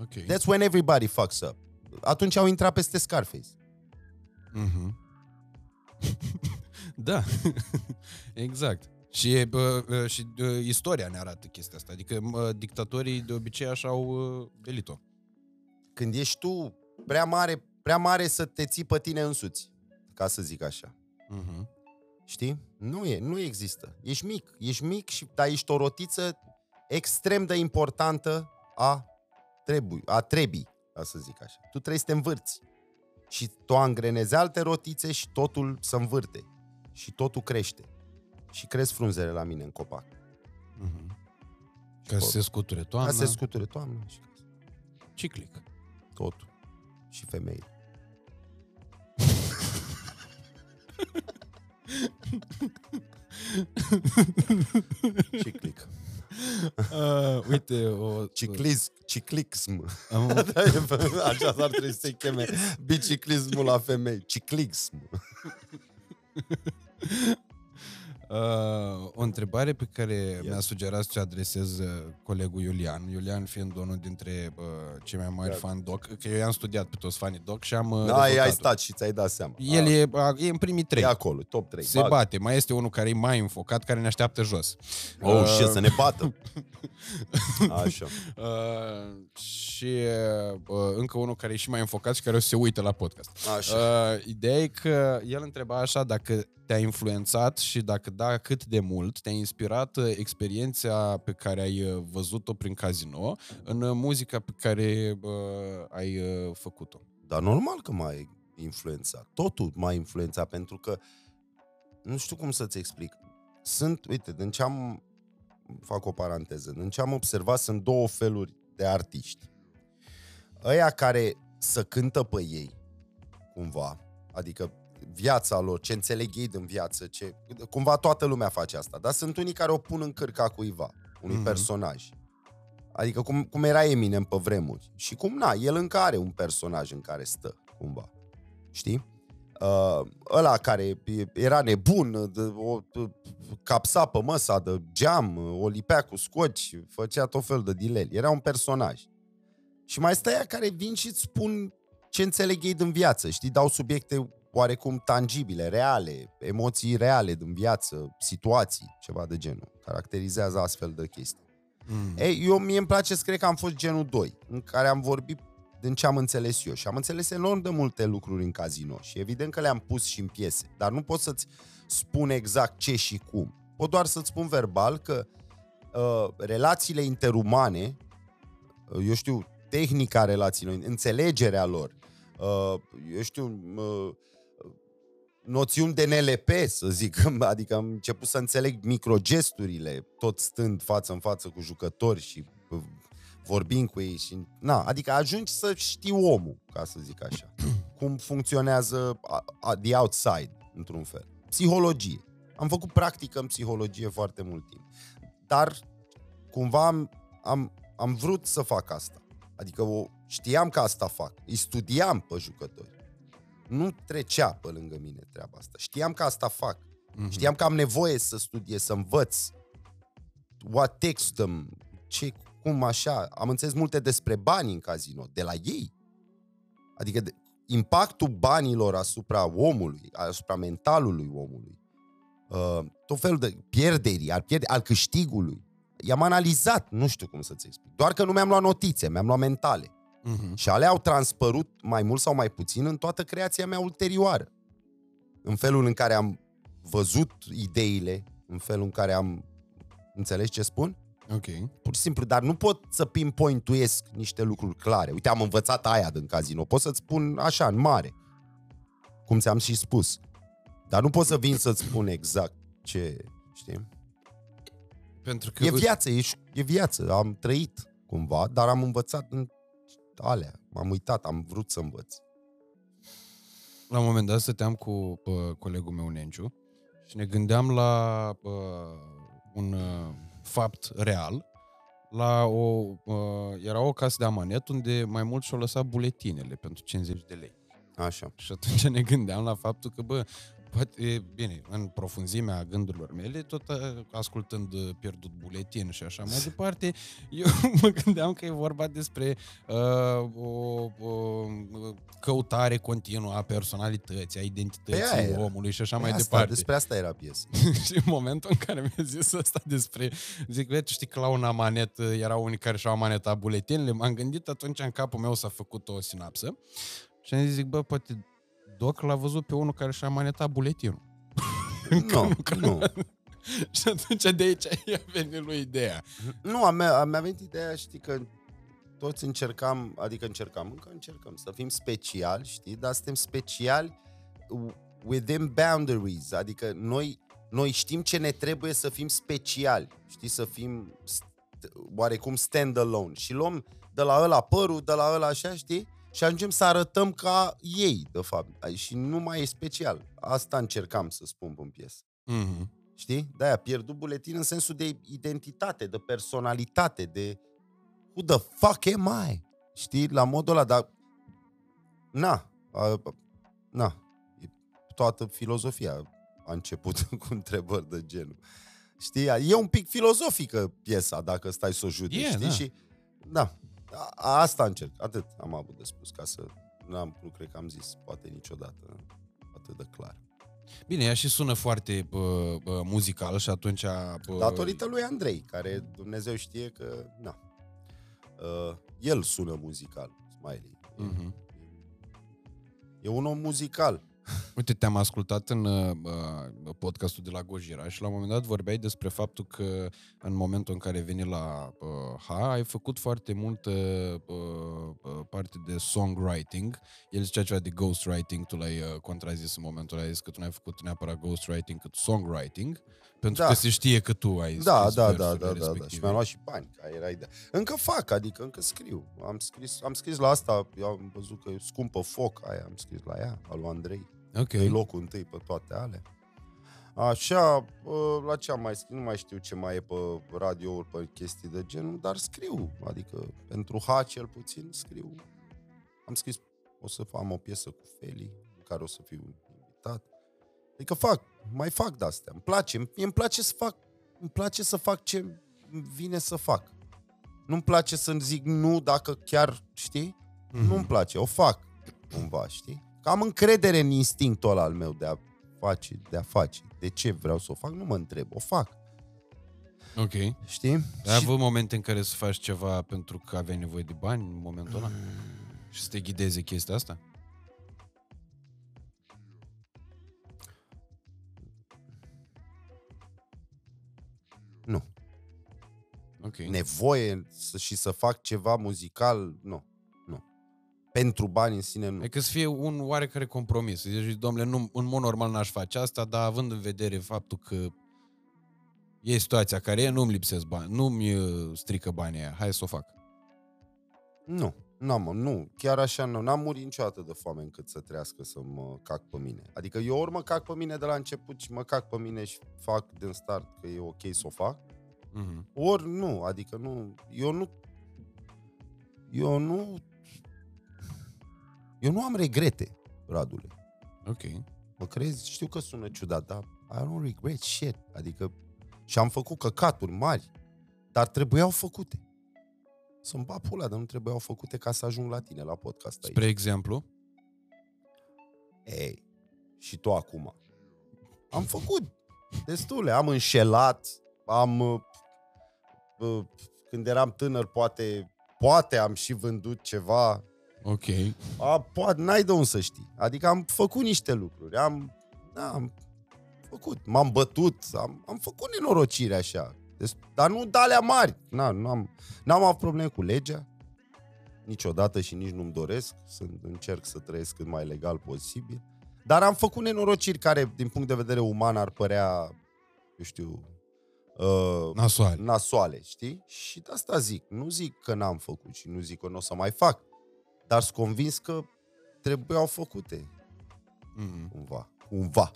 Ok. That's when everybody fucks up. Atunci au intrat peste Scarface. Mhm. <laughs> da, <laughs> exact. Și, e, bă, bă, și bă, istoria ne arată chestia asta. Adică mă, dictatorii de obicei așa au uh, delit-o. Când ești tu prea mare, prea mare să te ții pe tine însuți, ca să zic așa. Mhm. Știi? Nu e, nu există. Ești mic, ești mic și dar ești o rotiță extrem de importantă a trebui, a trebii, ca să zic așa. Tu trebuie să te învârți. Și tu angrenezi alte rotițe și totul se învârte. Și totul crește. Și cresc frunzele la mine în copac. Mhm. Ca să se scuture toamna. Ca să se scuture toamna și ca să- Ciclic. totul. Și femei. <laughs> Ciclic. <laughs> Uh, uite, o... Ciclism, ciclism. Am, <laughs> Așa s-ar trebui să se cheme biciclismul la femei. Ciclism. <laughs> Uh, o întrebare pe care mi-a sugerat să o adresez uh, colegul Iulian, Iulian fiind unul dintre uh, cei mai mari Da. fan doc, că eu i-am studiat pe toți fanii doc și am uh, Da, ai dezvoltat-o. stat și ți-ai dat seama. El A, e, a, e în primii trei. e acolo, top 3. Se bate. Mai este unul care e mai înfocat, care ne așteaptă jos. Oh, Uh, ce să ne bată. <laughs> Așa. Uh, și uh, încă unul care e și mai înfocat și care o să se uită la podcast. Așa. Uh, ideea e că el întreba așa dacă te-a influențat și dacă da, cât de mult te-a inspirat uh, experiența pe care ai uh, văzut-o prin casino în uh, muzica pe care uh, ai uh, făcut-o. Dar normal că m-a influențat. Totul m-a influențat pentru că nu știu cum să-ți explic. Sunt, uite, din ce am fac o paranteză, din ce am observat sunt două feluri de artiști. Ăia care să cântă pe ei, cumva, adică viața lor, ce înțeleg ei din viață, ce... cumva toată lumea face asta, dar sunt unii care o pun în cârca cuiva, unui mm-hmm. personaj. Adică cum, cum era Eminem pe vremuri. Și cum, na, el încă are un personaj în care stă, cumva. Știi? Uh, ăla care era nebun, de, o, de, capsa pe măsa de geam, o lipea cu scoci, făcea tot fel de dileli. Era un personaj. Și mai stă care vin și îți spun ce înțeleg ei din viață, știi? Dau subiecte oarecum tangibile, reale, emoții reale din viață, situații, ceva de genul. Caracterizează astfel de chestii. Mm. Ei, eu mie îmi place să cred că am fost genul 2, în care am vorbit din ce am înțeles eu. Și am înțeles enorm de multe lucruri în casino și evident că le-am pus și în piese. Dar nu pot să-ți spun exact ce și cum. Pot doar să-ți spun verbal că uh, relațiile interumane, uh, eu știu, tehnica relațiilor, înțelegerea lor, uh, eu știu, uh, noțiuni de NLP, să zic, <laughs> adică am început să înțeleg microgesturile, tot stând față în față cu jucători și uh, vorbind cu ei și, na, adică ajungi să știi omul, ca să zic așa, <clears throat> cum funcționează the outside, într-un fel. Psihologie. Am făcut practică în psihologie foarte mult timp. Dar cumva am, am, am vrut să fac asta. Adică o, știam că asta fac. Îi studiam pe jucători. Nu trecea pe lângă mine treaba asta. Știam că asta fac. Mm-hmm. Știam că am nevoie să studiez, să învăț. What takes them, ce, cum așa. Am înțeles multe despre bani în casino, de la ei. Adică de, impactul banilor asupra omului, asupra mentalului omului. Uh, tot felul de pierderi, al, pierde, al câștigului. I-am analizat, nu știu cum să-ți explic. Doar că nu mi-am luat notițe, mi-am luat mentale. Uh-huh. Și alea au transpărut mai mult sau mai puțin în toată creația mea ulterioară. În felul în care am văzut ideile, în felul în care am înțeles ce spun? Ok. Pur și simplu, dar nu pot să pinpointuiesc niște lucruri clare. Uite, am învățat aia din casino. Pot să-ți spun așa, în mare. Cum ți-am și spus. Dar nu pot să vin să-ți spun exact ce, știi? Pentru că... E viață, e, e viață. Am trăit cumva, dar am învățat în alea. M-am uitat, am vrut să învăț. La un moment dat stăteam cu pă, colegul meu Nenciu și ne gândeam la pă, un uh, fapt real. La o, uh, era o casă de amanet unde mai mult și-au lăsat buletinele pentru 50 de lei. Așa. Și atunci ne gândeam la faptul că, bă, poate, bine, în profunzimea gândurilor mele, tot ascultând Pierdut Buletin și așa mai <laughs> departe, eu <laughs> mă gândeam că e vorba despre uh, o, o căutare continuă a personalității, a identității păi omului și așa păi mai asta, departe. Despre asta era piesă. <laughs> și în momentul în care mi-a zis asta despre, zic, tu știi că la un amanet erau unii care și-au amanetat buletinele, m-am gândit atunci în capul meu s-a făcut o sinapsă și am zis, zic, bă, poate Doc l-a văzut pe unul care și-a manetat buletinul. <laughs> Nu, nu. <laughs> și atunci de aici i-a venit lui ideea. Nu, a mea, a mea venit ideea, știi, că toți încercam, adică încercam, încă încercăm să fim speciali, știi, dar suntem speciali within boundaries, adică noi, noi știm ce ne trebuie să fim speciali, știi, să fim oarecum stand-alone și luăm de la ăla părul, de la ăla așa, știi, și ajungem să arătăm ca ei, de fapt. Și nu mai e special. Asta încercam să spun în piesă. Mm-hmm. Știi? De-aia pierdut buletin în sensul de identitate, de personalitate, de who the fuck am I? Știi? La modul ăla, dar na, a, na, toată filozofia a început <laughs> cu întrebări de genul. Știi? E un pic filozofică piesa, dacă stai să o judeci, yeah, știi? Da. Și, da, a, asta încerc, atât am avut de spus, ca să n-am, nu cred că am zis poate niciodată atât de clar. Bine, ea și sună foarte bă, bă, muzical și atunci... Bă... Datorită lui Andrei, care Dumnezeu știe că, na, uh, el sună muzical, Smiley. Uh-huh. E un om muzical. Uite, te-am ascultat în uh, uh, podcastul de la Gojira și la un moment dat vorbeai despre faptul că în momentul în care veni la uh, HA ai făcut foarte multă uh, uh, parte de songwriting. El zicea ceva de ghostwriting, tu l-ai uh, contrazis în momentul ăla, ai zis că tu n-ai făcut neapărat ghostwriting, cât songwriting, pentru Da. că se știe că tu ai Da, scris da, da, versurile da, da, da. Și respective. mi-am luat și bani, care era ideea. Încă fac, adică încă scriu. Am scris, am scris la asta, eu am văzut că e scumpă foc aia, am scris la ea, al lui Andrei. Ok. E locul întâi pe toate alea. Așa, bă, la ce am mai scris, nu mai știu ce mai e pe radiouri, pe chestii de genul, dar scriu. Adică pentru H cel puțin scriu. Am scris, o să am o piesă cu Feli, în care o să fiu invitat. Adică fac, mai fac de-astea. Îmi place, mie îmi place să fac, îmi place să fac ce îmi vine să fac. Nu-mi place să zic nu dacă chiar, știi? Mhm. Nu-mi place, o fac cumva, știi? Că am încredere în instinctul ăla al meu de a face, de a face. De ce vreau să o fac? Nu mă întreb, o fac, Ok. știi? Ai avut momente în care să faci ceva pentru că aveai nevoie de bani în momentul ăla? Și să te ghideze chestia asta? Nu. Ok. Nevoie să, și să fac ceva muzical, nu. Nu. Pentru bani în sine, nu. Adică să fie un oarecare compromis. Să zici, domnule, nu, în mod normal n-aș face asta, dar având în vedere faptul că e situația care e, nu-mi lipsesc bani, nu-mi uh, strică banii aia, hai să o fac. Nu. N-am, nu, chiar așa nu. N-am murit niciodată de foame încât să trească să mă cac pe mine. Adică eu ori mă cac pe mine de la început și mă cac pe mine și fac din start că e ok să o fac, Mhm. Ori nu, adică nu, eu nu, eu nu, eu nu am regrete, Radule. Ok. Mă crezi? Știu că sună ciudat, dar I don't regret shit. Adică și-am făcut căcaturi mari, dar trebuiau făcute. Să-mi bat pula, dar nu trebuiau făcute ca să ajung la tine la podcast aici. Spre exemplu, Ei, și tu acum. Am făcut destule, am înșelat, am... uh, uh, Când eram tânăr, poate, poate am și vândut ceva. Ok. A, poate, n-ai de unde să știi. Adică am făcut niște lucruri, am, da, am făcut, m-am bătut, am, am făcut nenorocire așa. Deci, dar nu de alea mari. Na, n-am, n-am avut probleme cu legea, niciodată și nici nu-mi doresc. Sunt, încerc să trăiesc cât mai legal posibil. Dar am făcut nenorociri care, din punct de vedere uman, ar părea, eu știu, uh, Nasoare. nasoale, știi? Și de asta zic. Nu zic că n-am făcut și nu zic că nu o să mai fac. Dar sunt convins că trebuiau făcute, Mhm. cumva. Cumva.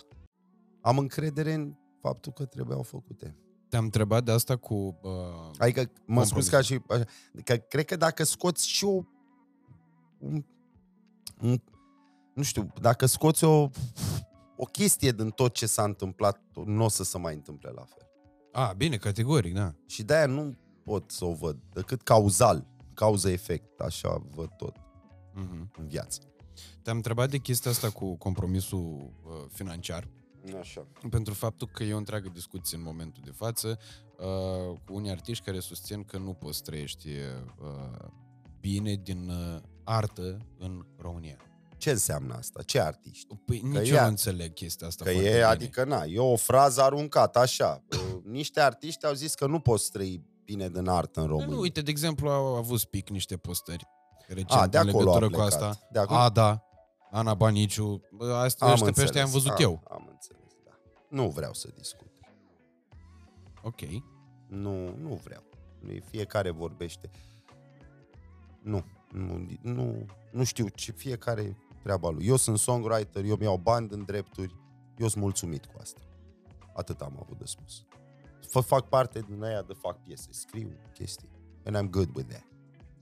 Am încredere în faptul că trebuiau făcute. Te-am întrebat de asta cu... Uh, Adică, mă Compromis. spus ca și... Așa, că cred că dacă scoți și o... Un, un, nu știu, dacă scoți o, o chestie din tot ce s-a întâmplat, nu o să se mai întâmple la fel. a, bine, categoric, da. Și de-aia nu pot să o văd, decât cauzal, cauză-efect, așa văd tot Mhm. în viață. Te-am întrebat de chestia asta cu compromisul uh, financiar. Așa. pentru faptul că e o întreagă discuție în momentul de față uh, cu unii artiști care susțin că nu poți trăiești uh, bine din uh, artă în România. Ce înseamnă asta? Ce artiști? Păi Că nici e- eu nu înțeleg chestia asta Că foarte e, bine. adică na, e o frază aruncată așa. Uh, Niște artiști au zis că nu poți trăi bine din artă în Da, România. nu, uite, de exemplu, au avut Spic niște postări recent A, de în acolo a legătură cu plecat. asta. De acolo? Ada, Ana Baniciu, bă, asta, Am ăștia pe ăștia am înțeles, văzut am, eu. Am înțeles, da. Nu vreau să discut. Ok. Nu, nu vreau. Nu, fiecare vorbește. Nu, nu, nu, nu știu ce fiecare treaba lui. Eu sunt songwriter, eu mi-au bani din drepturi, eu sunt mulțumit cu asta. Atât am avut de spus. Fă, fac parte din aia de fac piese, scriu chestii. And I'm good with that.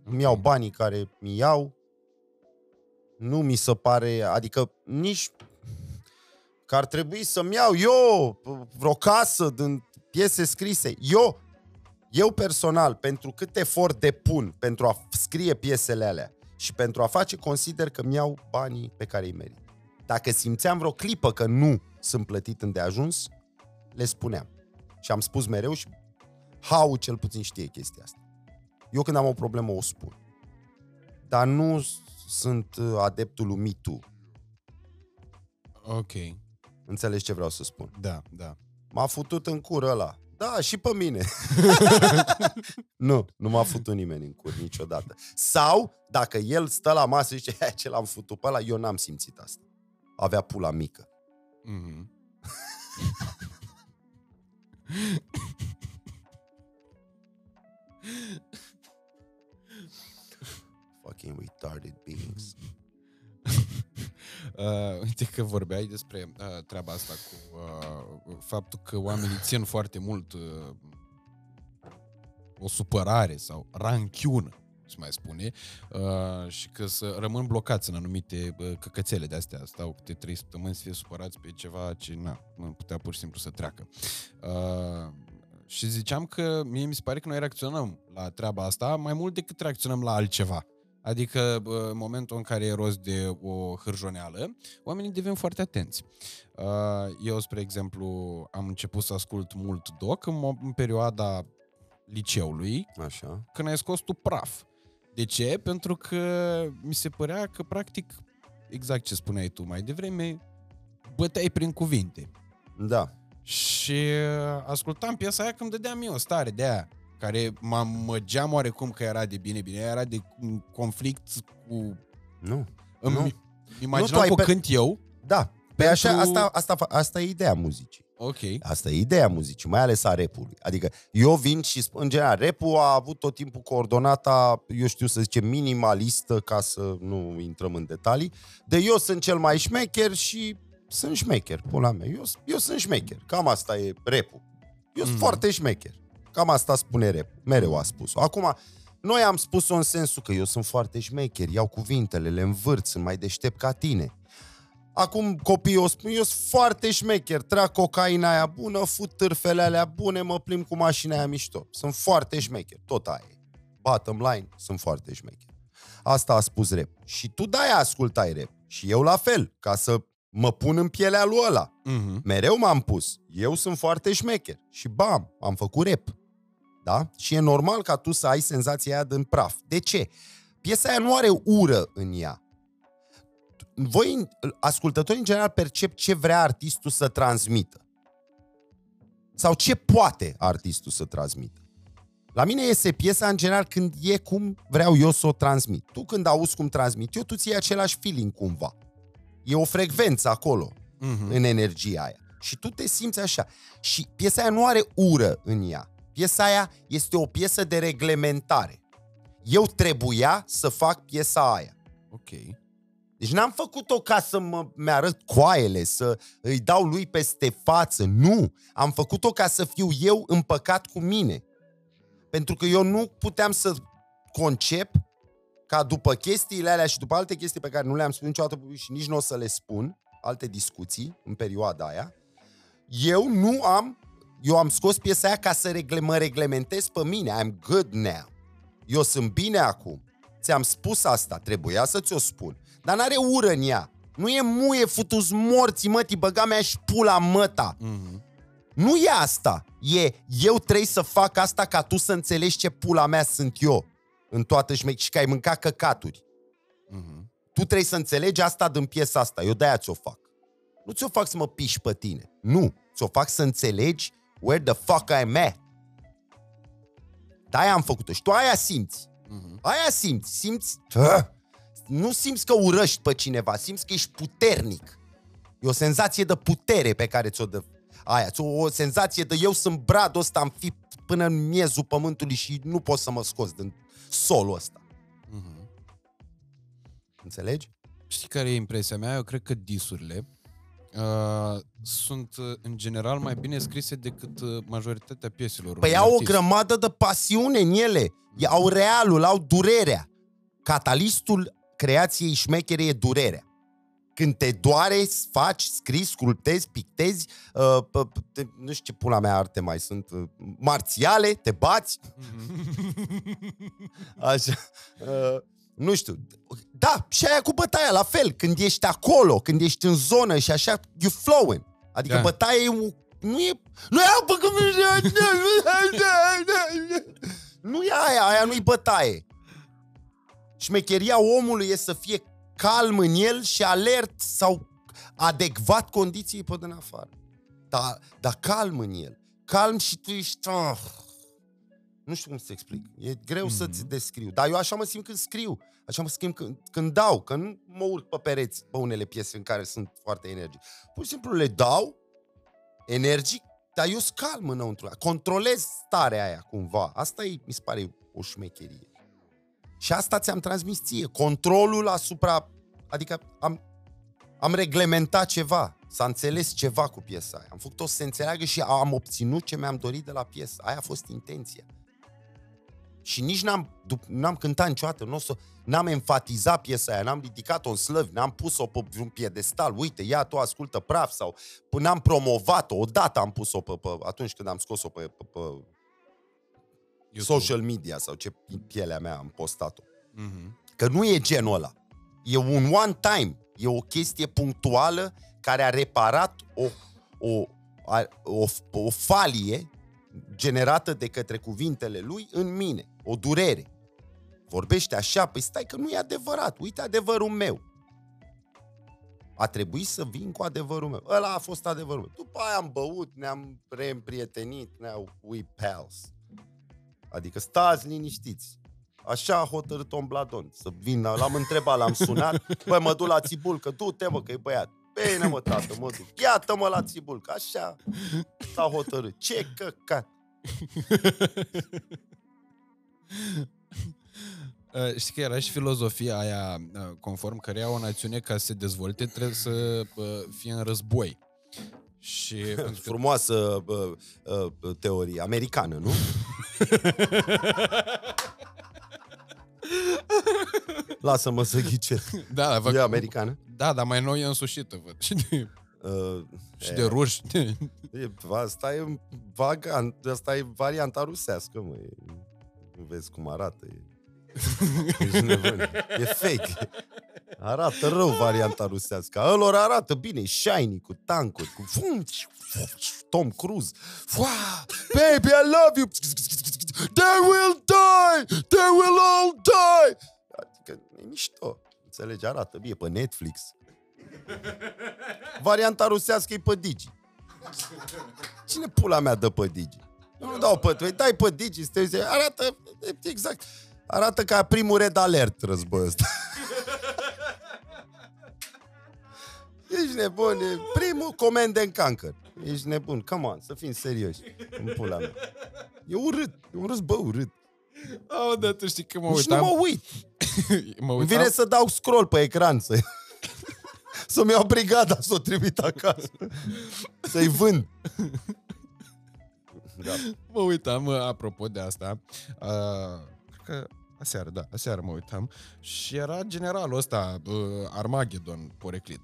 Îmi iau banii care mi iau, nu mi se pare, adică nici că ar trebui să-mi iau eu vreo casă din piese scrise. Eu, eu personal, pentru cât efort depun pentru a scrie piesele alea și pentru a face, consider că mi-au banii pe care îi merit. Dacă simțeam vreo clipă că nu sunt plătit îndeajuns, le spuneam. Și am spus mereu și Hau cel puțin știe chestia asta. Eu când am o problemă o spun. Dar nu sunt uh, adeptul lui Me Too. Ok, Înțelegi ce vreau să spun? da, da. M-a futut în cur ăla. Da, și pe mine. <laughs> nu, nu m-a futut nimeni în cur niciodată. Sau, dacă el stă la masă și zice, "Hai, ce l-am futut pe ăla, eu n-am simțit asta. Avea pula mică. Mhm. <laughs> Fucking retarded beings. <laughs> Uh, uite că vorbeai despre uh, treaba asta cu uh, faptul că oamenii țin foarte mult uh, o supărare sau ranchiună, se mai spune, uh, și că să rămân blocați în anumite uh, căcățele de astea. Stau câte trei săptămâni să fie supărați pe ceva ce na, nu putea pur și simplu să treacă. Uh, și ziceam că mie mi se pare că noi reacționăm la treaba asta mai mult decât reacționăm la altceva. Adică bă, în momentul în care e rost de o hârjoneală, oamenii devin foarte atenți. Uh, Eu, spre exemplu, am început să ascult mult doc în, mo- în perioada liceului, Așa. când ai scos tu praf. De ce? Pentru că mi se părea că, practic, exact ce spuneai tu mai devreme, băteai prin cuvinte. Da. Și uh, ascultam piesa aia când dădeam eu o stare de aia care mă măgeam oarecum că era de bine, bine, era de un conflict cu... Nu. Îmi Nu. imaginam tu ai că o pe- cânt eu. Da. Pe Pentru- așa, asta, asta, fa- asta e ideea muzicii. Ok. Asta e ideea muzicii, mai ales a rapului. Adică eu vin și spun, în general, rapul a avut tot timpul coordonata, eu știu să zicem, minimalistă, ca să nu intrăm în detalii, de eu sunt cel mai șmecher și sunt șmecher, pula mea. Eu, eu sunt șmecher. Cam asta e rapul. Eu sunt Mhm. foarte șmecher. Cam asta spune rap. Mereu a spus-o. Acum, noi am spus-o în sensul că eu sunt foarte șmecher, iau cuvintele, le învârt, sunt mai deștept ca tine. Acum copiii o spun, eu sunt foarte șmecher, trag cocaina aia bună, fut târfele alea bune, mă plimb cu mașina aia mișto. Sunt foarte șmecher, tot aia e. Bottom line, sunt foarte șmecher. Asta a spus rap. Și tu de-aia ascultai rap. Și eu la fel, ca să mă pun în pielea lui ăla. Mhm. Mereu m-am pus. Eu sunt foarte șmecher. Și bam, am făcut rap. Da? Și e normal ca tu să ai senzația aia din praf. De ce? Piesa aia nu are ură în ea. Voi, ascultătorii în general, percep ce vrea artistul să transmită. Sau ce poate artistul să transmită. La mine iese piesa în general când e cum vreau eu să o transmit. Tu când auzi cum transmit eu, tu ți același feeling cumva. E o frecvență acolo Mhm. în energia aia. Și tu te simți așa. Și piesa aia nu are ură în ea. Piesa aia este o piesă de reglementare. Eu trebuia să fac piesa aia. Ok. Deci n-am făcut-o ca să mă mi-arăt coaiele, să îi dau lui peste față. Nu! Am făcut-o ca să fiu eu împăcat cu mine. Pentru că eu nu puteam să concep ca după chestiile alea și după alte chestii pe care nu le-am spus niciodată public și nici nu o să le spun, alte discuții în perioada aia, eu nu am, eu am scos piesa aia ca să regle, mă reglementez pe mine. I'm good now. Eu sunt bine acum. Ți-am spus asta, trebuia să ți-o spun. Dar n-are ură în ea. Nu e muie futus morții, mătii, băga mea și pula măta. Mhm. Nu e asta. E, eu trebuie să fac asta ca tu să înțelegi ce pula mea sunt eu. În toată șmec și că ai mâncat căcaturi. Mhm. Tu trebuie să înțelegi asta din piesa asta. Eu de-aia ți-o fac. Nu ți-o fac să mă piși pe tine. Nu. Ți-o fac să înțelegi where the fuck I'm at. De-aia am făcut-o. Și tu aia simți. Mhm. Aia simți. Simți... Hă? Nu simți că urăști pe cineva. Simți că ești puternic. E o senzație de putere pe care ți-o dă aia. Ți-o o senzație de eu sunt bradul ăsta înfipt până în miezul pământului și nu pot să mă scos din solul ăsta. Mhm. Înțelegi? Știi care e impresia mea? Eu cred că disurile uh, sunt uh, în general mai bine scrise decât uh, majoritatea pieselor. Păi unui au o artist. grămadă de pasiune în ele. E- Au realul, au durerea. Catalistul creației șmechere e durerea. Când te doare, faci, scrii, sculptezi, pictezi, uh, p- p- te, nu știu ce pula mea arte mai sunt, uh, marțiale, te bați, <laughs> așa, uh, nu știu. Da, și aia cu bătaia, la fel, când ești acolo, când ești în zonă și așa, you flowing. Adică Da. bătaia e, un- nu e, nu e apă că nu e aia, aia nu-i bătaie. Șmecheria omului e să fie calm în el și alert sau adecvat condiției pe din afară. Dar da calm în el. Calm și tu ești... Ah, nu știu cum să explic. E greu mm-hmm. să-ți descriu. Dar eu așa mă simt când scriu. Așa mă simt când, când dau. Că nu mă urc pe pereți pe unele piese în care sunt foarte energic. Pur și simplu le dau energic, dar eu sunt calm înăuntru. Controlez starea aia cumva. Asta e, mi se pare o șmecherie. Și asta ți-am transmis ție. Controlul asupra... Adică am, am reglementat ceva. S-a înțeles ceva cu piesa aia. Am făcut-o să se înțeleagă și am obținut ce mi-am dorit de la piesă. Aia a fost intenția. Și nici n-am, n-am cântat niciodată, n-o să, n-am enfatizat piesa aia, n-am ridicat-o în slăvi, n-am pus-o pe un piedestal, uite, ia tu ascultă praf sau n-am promovat-o, odată am pus-o pe, pe, atunci când am scos-o pe, pe, pe social media sau ce pielea mea am postat-o. Mm-hmm. Că nu e genul ăla. E un one time, e o chestie punctuală care a reparat o, o, o, o falie generată de către cuvintele lui în mine, o durere. Vorbește așa, păi stai că nu e adevărat, uite adevărul meu. A trebuit să vin cu adevărul meu. Ăla a fost adevărul meu. După aia am băut, ne-am reîmprietenit, ne-au we pals. Adică stați liniștiți. Așa a hotărât Tom Bladon să vină. L-am întrebat, l-am sunat. Băi, mă duc la Țibulcă. Du-te, mă, că e băiat. Bine, mă, tată, mă duc. Iată-mă la Țibulcă. Așa s-a hotărât. Ce căcat. Uh, <laughs> știi că era și filozofia aia uh, conform căreia o națiune ca să se dezvolte trebuie să uh, fie în război. Și <laughs> Frumoasă uh, uh, teorie americană, nu? <laughs> Lasă-mă să ghicesc. Da, vă... E americană? Da, dar mai nou e însușită, văd. <laughs> Și de, uh, și e, de ruși. <laughs> E, asta e vaga, asta e varianta rusească, mă. E, vezi cum arată. E, <laughs> e fake. Arată rău varianta rusească. Ălor arată bine, shiny, cu tancuri, cu Tom Cruise. Baby, I love you. They will die! They will all die! Adică e mișto. Înțelegi? Arată bine pe Netflix. Varianta rusească e pe Digi. Cine pula mea dă pe Digi? Nu dau pe tu, dai pe Digi, stai, arată exact. Arată ca primul red alert războiul ăsta. Ești nebun, e primul Command and Conquer. Ești nebun, come on, să fim serioși. În pula mea. E urât, e un război urât. Oh, da, tu știi că mă uitam. Și nu mă uit. <laughs> mă uitam. Vine să dau scroll pe ecran să... <laughs> să-mi iau brigada să o trimit acasă. Să-i vând. da. Mă uitam, apropo de asta, uh, cred că aseară, da, aseară mă uitam, și era generalul ăsta, uh, Armageddon, poreclit.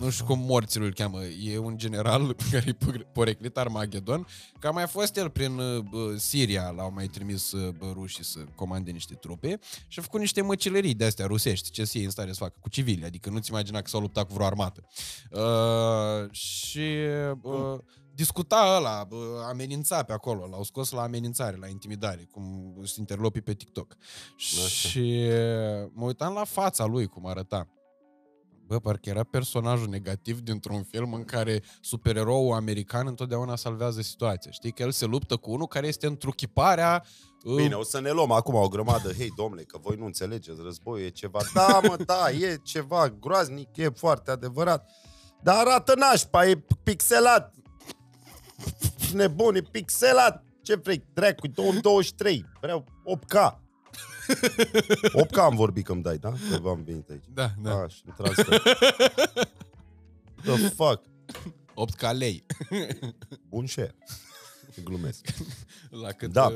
Nu știu cum morții îl cheamă. E un general <laughs> care e poreclit Armageddon, că a mai fost el prin uh, Siria, l-au mai trimis uh, rușii să comande niște trupe și a făcut niște măcelării de astea rusești, ce e în stare să facă cu civili, adică nu-ți imagina că s-au luptat cu vreo armată. Uh, și uh, discuta ăla, amenința pe acolo, l-au scos la amenințare, la intimidare, cum sunt interlopii pe TikTok. Așa. Și mă uitam la fața lui, cum arăta. Bă, parcă era personajul negativ dintr-un film în care supereroul american întotdeauna salvează situația. Știi că el se luptă cu unul care este întruchiparea uh, Bine, o să ne luăm acum o grămadă. Hei, domnule, că voi nu înțelegeți, războiul e ceva. Da, mă, da, e ceva groaznic, e foarte adevărat. Dar arată nașpa, e pixelat ești nebun, e pixelat. Ce vrei, dracu, 2023, vreau 8K. <laughs> 8K am vorbit că îmi dai, da? Că v-am venit aici. Da, da. Ah, și transfer. <laughs> The fuck? 8K lei. Bun share. Glumesc. La cât... Da. Uh,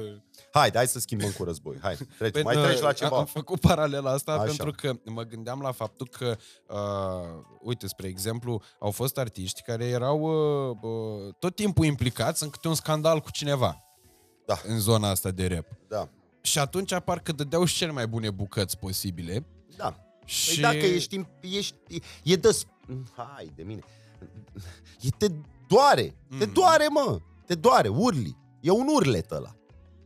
hai, hai să schimbăm cu război. Hai, treci. Păi, mai treci la ceva. Am făcut paralela asta Așa. pentru că mă gândeam la faptul că, uh, uite, spre exemplu, au fost artiști care erau uh, uh, tot timpul implicați în câte un scandal cu cineva. Da. În zona asta de rap. Da. Și atunci apar că dădeau și cele mai bune bucăți posibile. Da. Păi și... Păi dacă ești, ești... E de... Hai de mine. E te doare. Mm. Te doare, mă. Te doare. Urli. E un urlet ăla.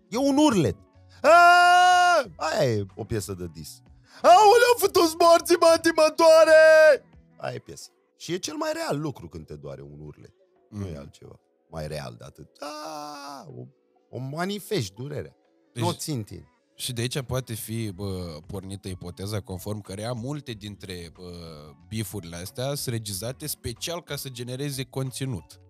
E un urlet. Aaaa! Aia e o piesă de dis. Aoleu, fătus morții, mă, mă doare! Aia e piesă. Și e cel mai real lucru când te doare un urlet. Mm. Nu e Mhm. altceva. Mai real de atât. A, o, o manifesti durerea. Deci... Deci- Nu o țin tine. Și de aici poate fi bă, pornită ipoteza conform căreia multe dintre bă, bifurile astea sunt regizate special ca să genereze conținut.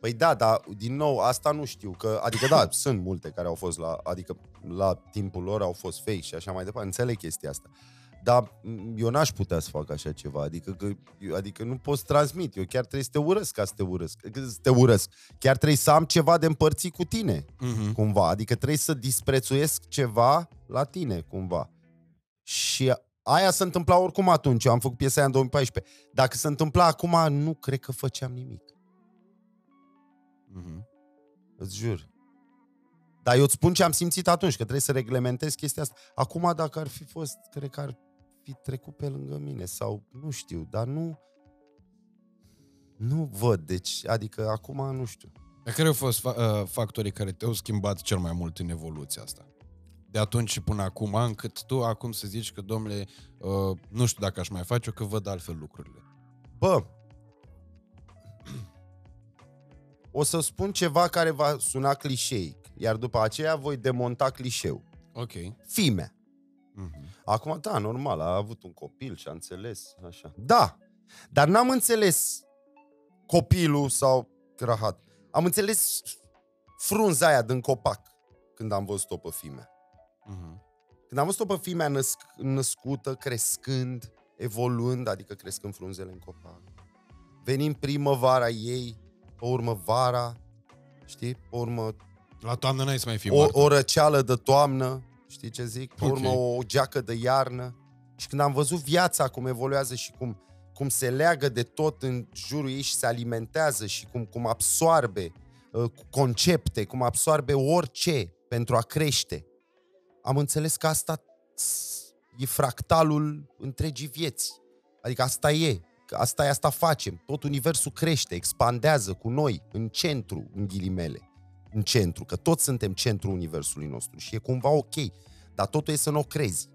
Păi da, dar din nou, asta nu știu, că, adică da, <coughs> sunt multe care au fost la, adică la timpul lor au fost fake și așa mai departe, înțeleg chestia asta. Dar m, eu n-aș putea să fac așa ceva, adică, că, eu- adică nu pot să transmit, eu chiar trebuie să te urăsc ca să te urăsc, că să te urăsc. Chiar trebuie să am ceva de împărțit cu tine, Mm-hmm. cumva, adică trebuie să disprețuiesc ceva la tine, cumva. Și aia se întâmpla oricum atunci, eu am făcut piesa aia în 2014. Dacă se întâmpla acum, nu cred că făceam nimic. Mm-hmm. Îți jur. Dar eu îți spun ce am simțit atunci, că trebuie să reglementez chestia asta. Acum, dacă ar fi fost, cred că ar fi trecut pe lângă mine sau nu știu, dar nu nu văd, deci, adică acum nu știu. Dar care au fost fa- uh, factorii care te-au schimbat cel mai mult în evoluția asta? De atunci și până acum, încât tu acum să zici că, domnule, uh, nu știu dacă aș mai face-o, că văd altfel lucrurile. Bă, o să spun ceva care va suna clișeic, iar după aceea voi demonta clișeu. Ok. Fimea. Mm-hmm. Acum, da, normal, a avut un copil și a înțeles, așa. Da, dar n-am înțeles copilul sau rahat. Am înțeles frunza aia din copac când am văzut-o pe fimea. Mm-hmm. Când am văzut-o pe fimea născ, născută, crescând, evoluând, adică crescând frunzele în copac. Venind primăvara ei, pe urmă vara, știi? Pe urmă La toamnă n-ai să mai fii o, moartă. o răceală de toamnă, știi ce zic? Pe Ok. urmă o geacă de iarnă. Și când am văzut viața cum evoluează și cum, cum se leagă de tot în jurul ei și se alimentează și cum, cum absoarbe uh, concepte, cum absoarbe orice pentru a crește, am înțeles că asta ts- e fractalul întregii vieți. Adică asta e. Că asta e, asta facem. Tot universul crește, expandează cu noi, în centru, în ghilimele în centru, că toți suntem centrul universului nostru și e cumva ok, dar totul e să nu o crezi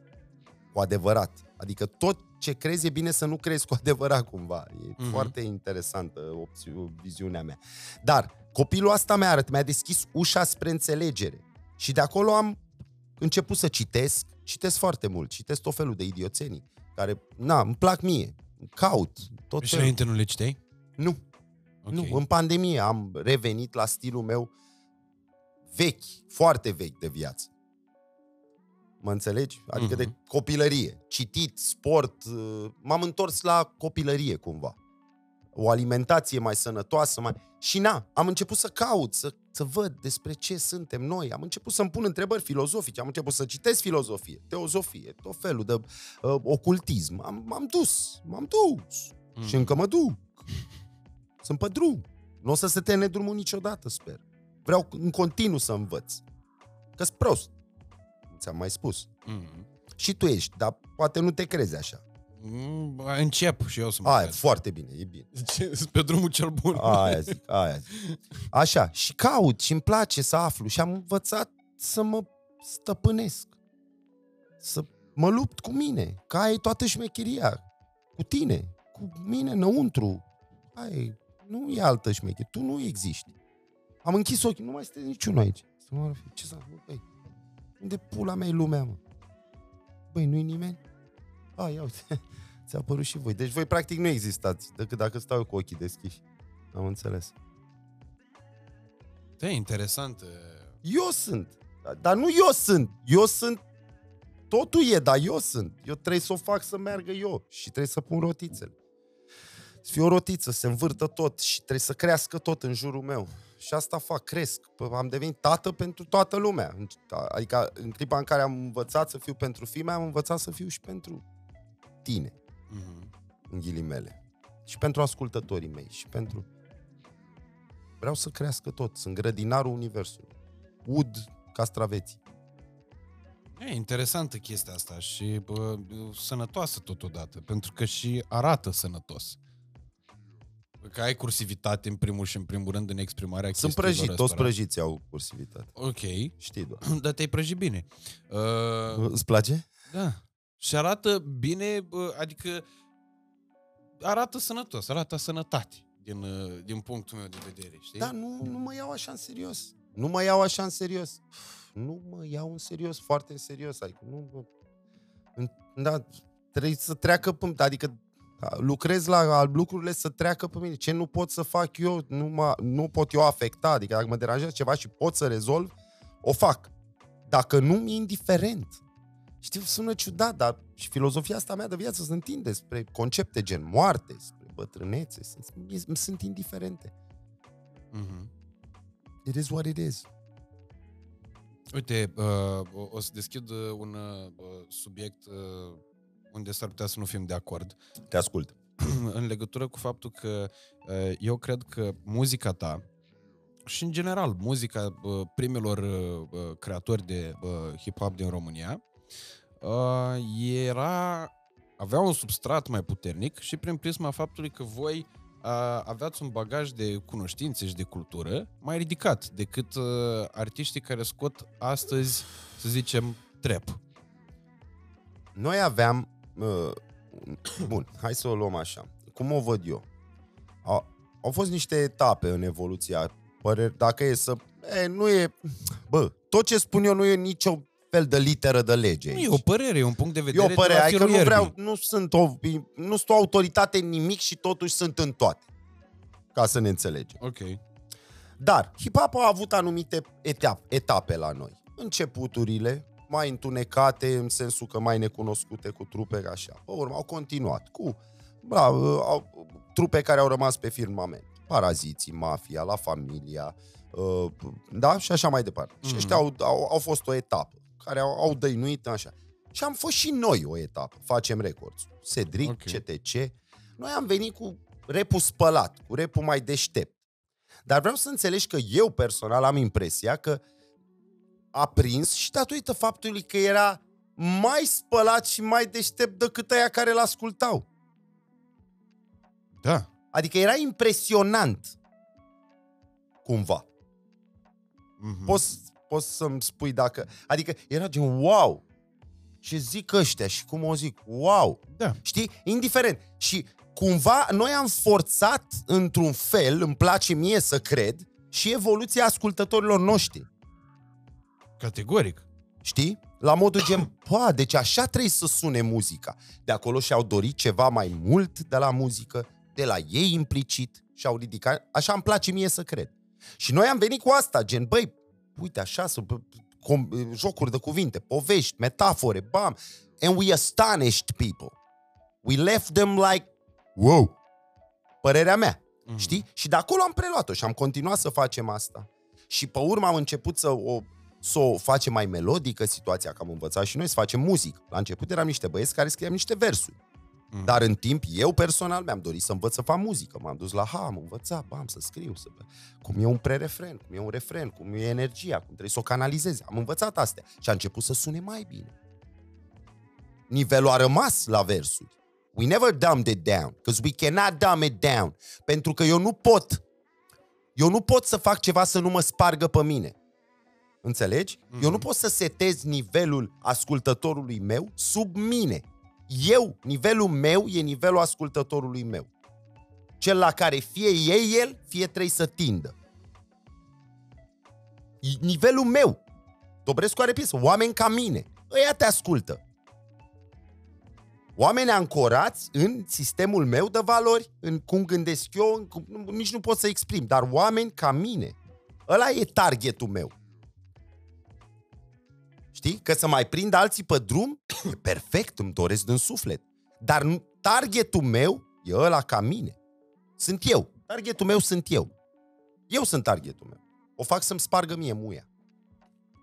cu adevărat. Adică tot ce crezi e bine să nu crezi cu adevărat cumva. E Mhm. mm-hmm. foarte interesantă opțiu, viziunea mea. Dar copilul asta mi-a arătat, mi-a deschis ușa spre înțelegere. Și de acolo am început să citesc, citesc foarte mult, citesc tot felul de idioțenii, care, na, îmi plac mie, caut tot Și felul. înainte nu le citeai? Nu, Ok. nu, în pandemie am revenit la stilul meu vechi, foarte vechi de viață. Mă înțelegi? Adică Mhm. de copilărie. Citit, sport, uh, m-am întors la copilărie cumva. O alimentație mai sănătoasă, mai... Și na, am început să caut, să, să văd despre ce suntem noi. Am început să-mi pun întrebări filozofice, am început să citesc filozofie, teozofie, tot felul de uh, ocultism. Am, m-am dus, m-am dus. Mm. Și încă mă duc. Sunt pe drum. Nu o să se termine drumul niciodată, sper. Vreau în continuu să învăț. Că-s prost. Ți-am mai spus. Mm. Și tu ești, dar poate nu te crezi așa. Mm, încep și eu să mă Aia, cred. foarte bine, e bine. <laughs> Sunt pe drumul cel bun. Aia zic, <laughs> aia zic. Așa, și caut și îmi place să aflu și am învățat să mă stăpânesc. Să mă lupt cu mine, că aia e toată șmecheria. Cu tine, cu mine înăuntru. Aia e, nu e altă șmecherie, tu nu existi. Am închis ochii, nu mai este niciunul aici. Să mă fi, ce s-a făcut, băi? Unde pula mea e lumea, mă? Băi, nu-i nimeni? A, ia uite, <laughs> ți-a apărut și voi. Deci voi practic nu existați, decât dacă stau eu cu ochii deschiși. Am înțeles. Da, e interesant. Eu sunt. Dar nu eu sunt. Eu sunt. Totul e, dar eu sunt. Eu trebuie să o fac să meargă eu. Și trebuie să pun rotițele. Să fie o rotiță, să se învârtă tot și trebuie să crească tot în jurul meu. Și asta fac, cresc. Pă, Am devenit tată pentru toată lumea. Adică în clipa în care am învățat să fiu pentru fimea, am învățat să fiu și pentru tine, Mm-hmm. în ghilimele. Și pentru ascultătorii mei. Și pentru... Vreau să crească tot. Sunt grădinarul universului. Ud castraveții. E interesantă chestia asta și bă, sănătoasă totodată, pentru că și arată sănătos. Că ai cursivitate în primul și în primul rând în exprimarea Sunt chestiilor prăjit, toți ăstora. prăjiți au cursivitate. Ok, Știi doar. <clears throat> dar te-ai prăjit bine. Uh, Îți place? da. Și arată bine, bă, adică arată sănătos, arată sănătate din, uh, din punctul meu de vedere, știi? Da, nu, nu mă iau așa în serios. Nu mă iau așa în serios. Nu mă iau în serios, foarte în serios. Adică nu... Da, trebuie să treacă pe... Adică lucrez la lucrurile să treacă pe mine. Ce nu pot să fac eu, nu, mă, nu pot eu afecta. Adică dacă mă deranjează ceva și pot să rezolv, o fac. Dacă nu, mi-e indiferent. Știu, sună ciudat, dar și filozofia asta mea de viață se întinde spre concepte gen moarte, spre bătrânețe, sunt, sunt indiferente. Mm-hmm. It is what it is. Uite, uh, o să deschid uh, un uh, subiect uh, unde s-ar putea să nu fim de acord. Te ascult. <clears throat> în legătură cu faptul că uh, eu cred că muzica ta și în general muzica uh, primelor uh, creatori de hip-hop din România era avea un substrat mai puternic și prin prisma faptului că voi aveați un bagaj de cunoștințe și de cultură mai ridicat decât artiștii care scot astăzi, să zicem, trap. Noi aveam Uh, bun, hai să o luăm așa. Cum o văd eu? Au, au fost niște etape în evoluția păreri, dacă e să... E, nu e... Bă, tot ce spun eu nu e nicio fel de literă de lege aici. Nu e o părere, e un punct de vedere E o părere, adică nu vreau, nu sunt o, nu sunt o autoritate în nimic și totuși sunt în toate. Ca să ne înțelegem. Ok. Dar hip-hop a avut anumite etape, etape la noi. Începuturile, mai întunecate, în sensul că mai necunoscute cu trupe așa. Pe urmă au continuat cu bra, au, trupe care au rămas pe firmament. Paraziții, Mafia, La Familia, uh, da? Și așa mai departe. Mm-hmm. Și ăștia au, au, au fost o etapă care au, au dăinuit așa. Și am fost și noi o etapă. Facem records. Cedric, okay. CTC. Noi am venit cu repul spălat, cu repul mai deștept. Dar vreau să înțelegi că eu personal am impresia că uh, a prins și datorită faptului că era mai spălat și mai deștept decât aia care l-ascultau. Da. Adică era impresionant. Cumva. Mm-hmm. Poți, poți să-mi spui dacă... Adică era gen wow! Ce zic ăștia și cum o zic? Wow! Da. Știi? Indiferent. Și cumva noi am forțat într-un fel, îmi place mie să cred, și evoluția ascultătorilor noștri. Categoric. Știi? La modul gen, pa, deci așa trebuie să sune muzica. De acolo și-au dorit ceva mai mult de la muzică, de la ei implicit și au ridicat. Așa îmi place mie să cred. Și noi am venit cu asta, gen, băi, uite așa, să, com, jocuri de cuvinte, povești, metafore, bam. And we astonished people. We left them like, wow, părerea mea. Mm-hmm. Știi? Și de acolo am preluat-o și am continuat să facem asta. Și pe urmă am început să o să o facem mai melodică situația, că am învățat și noi să facem muzică. La început eram niște băieți care scriam niște versuri. Mm. Dar în timp, eu personal mi-am dorit să învăț să fac muzică. M-am dus la ha, am învățat, bam, să scriu, să... cum e un pre-refren, cum e un refren, cum e energia, cum trebuie să o canalizezi. Am învățat astea și a început să sune mai bine. Nivelul a rămas la versuri. We never dumbed it down, because we cannot dumb it down. Pentru că eu nu pot, eu nu pot să fac ceva să nu mă spargă pe mine. Înțelegi? Mm-hmm. Eu nu mhm. pot să setez nivelul ascultătorului meu sub mine. Eu, nivelul meu e nivelul ascultătorului meu. Cel la care fie e el, fie trebuie să tindă. Nivelul meu. Dobrescu are piesă. Oameni ca mine. Ăia te ascultă. Oameni ancorați în sistemul meu de valori, în cum gândesc eu, în cum, nici nu pot să exprim, dar oameni ca mine. Ăla e targetul meu. Știi? Că să mai prind alții pe drum, e perfect, îmi doresc din suflet. Dar targetul meu e ăla ca mine. Sunt eu. Targetul meu sunt eu. Eu sunt targetul meu. O fac să-mi spargă mie muia.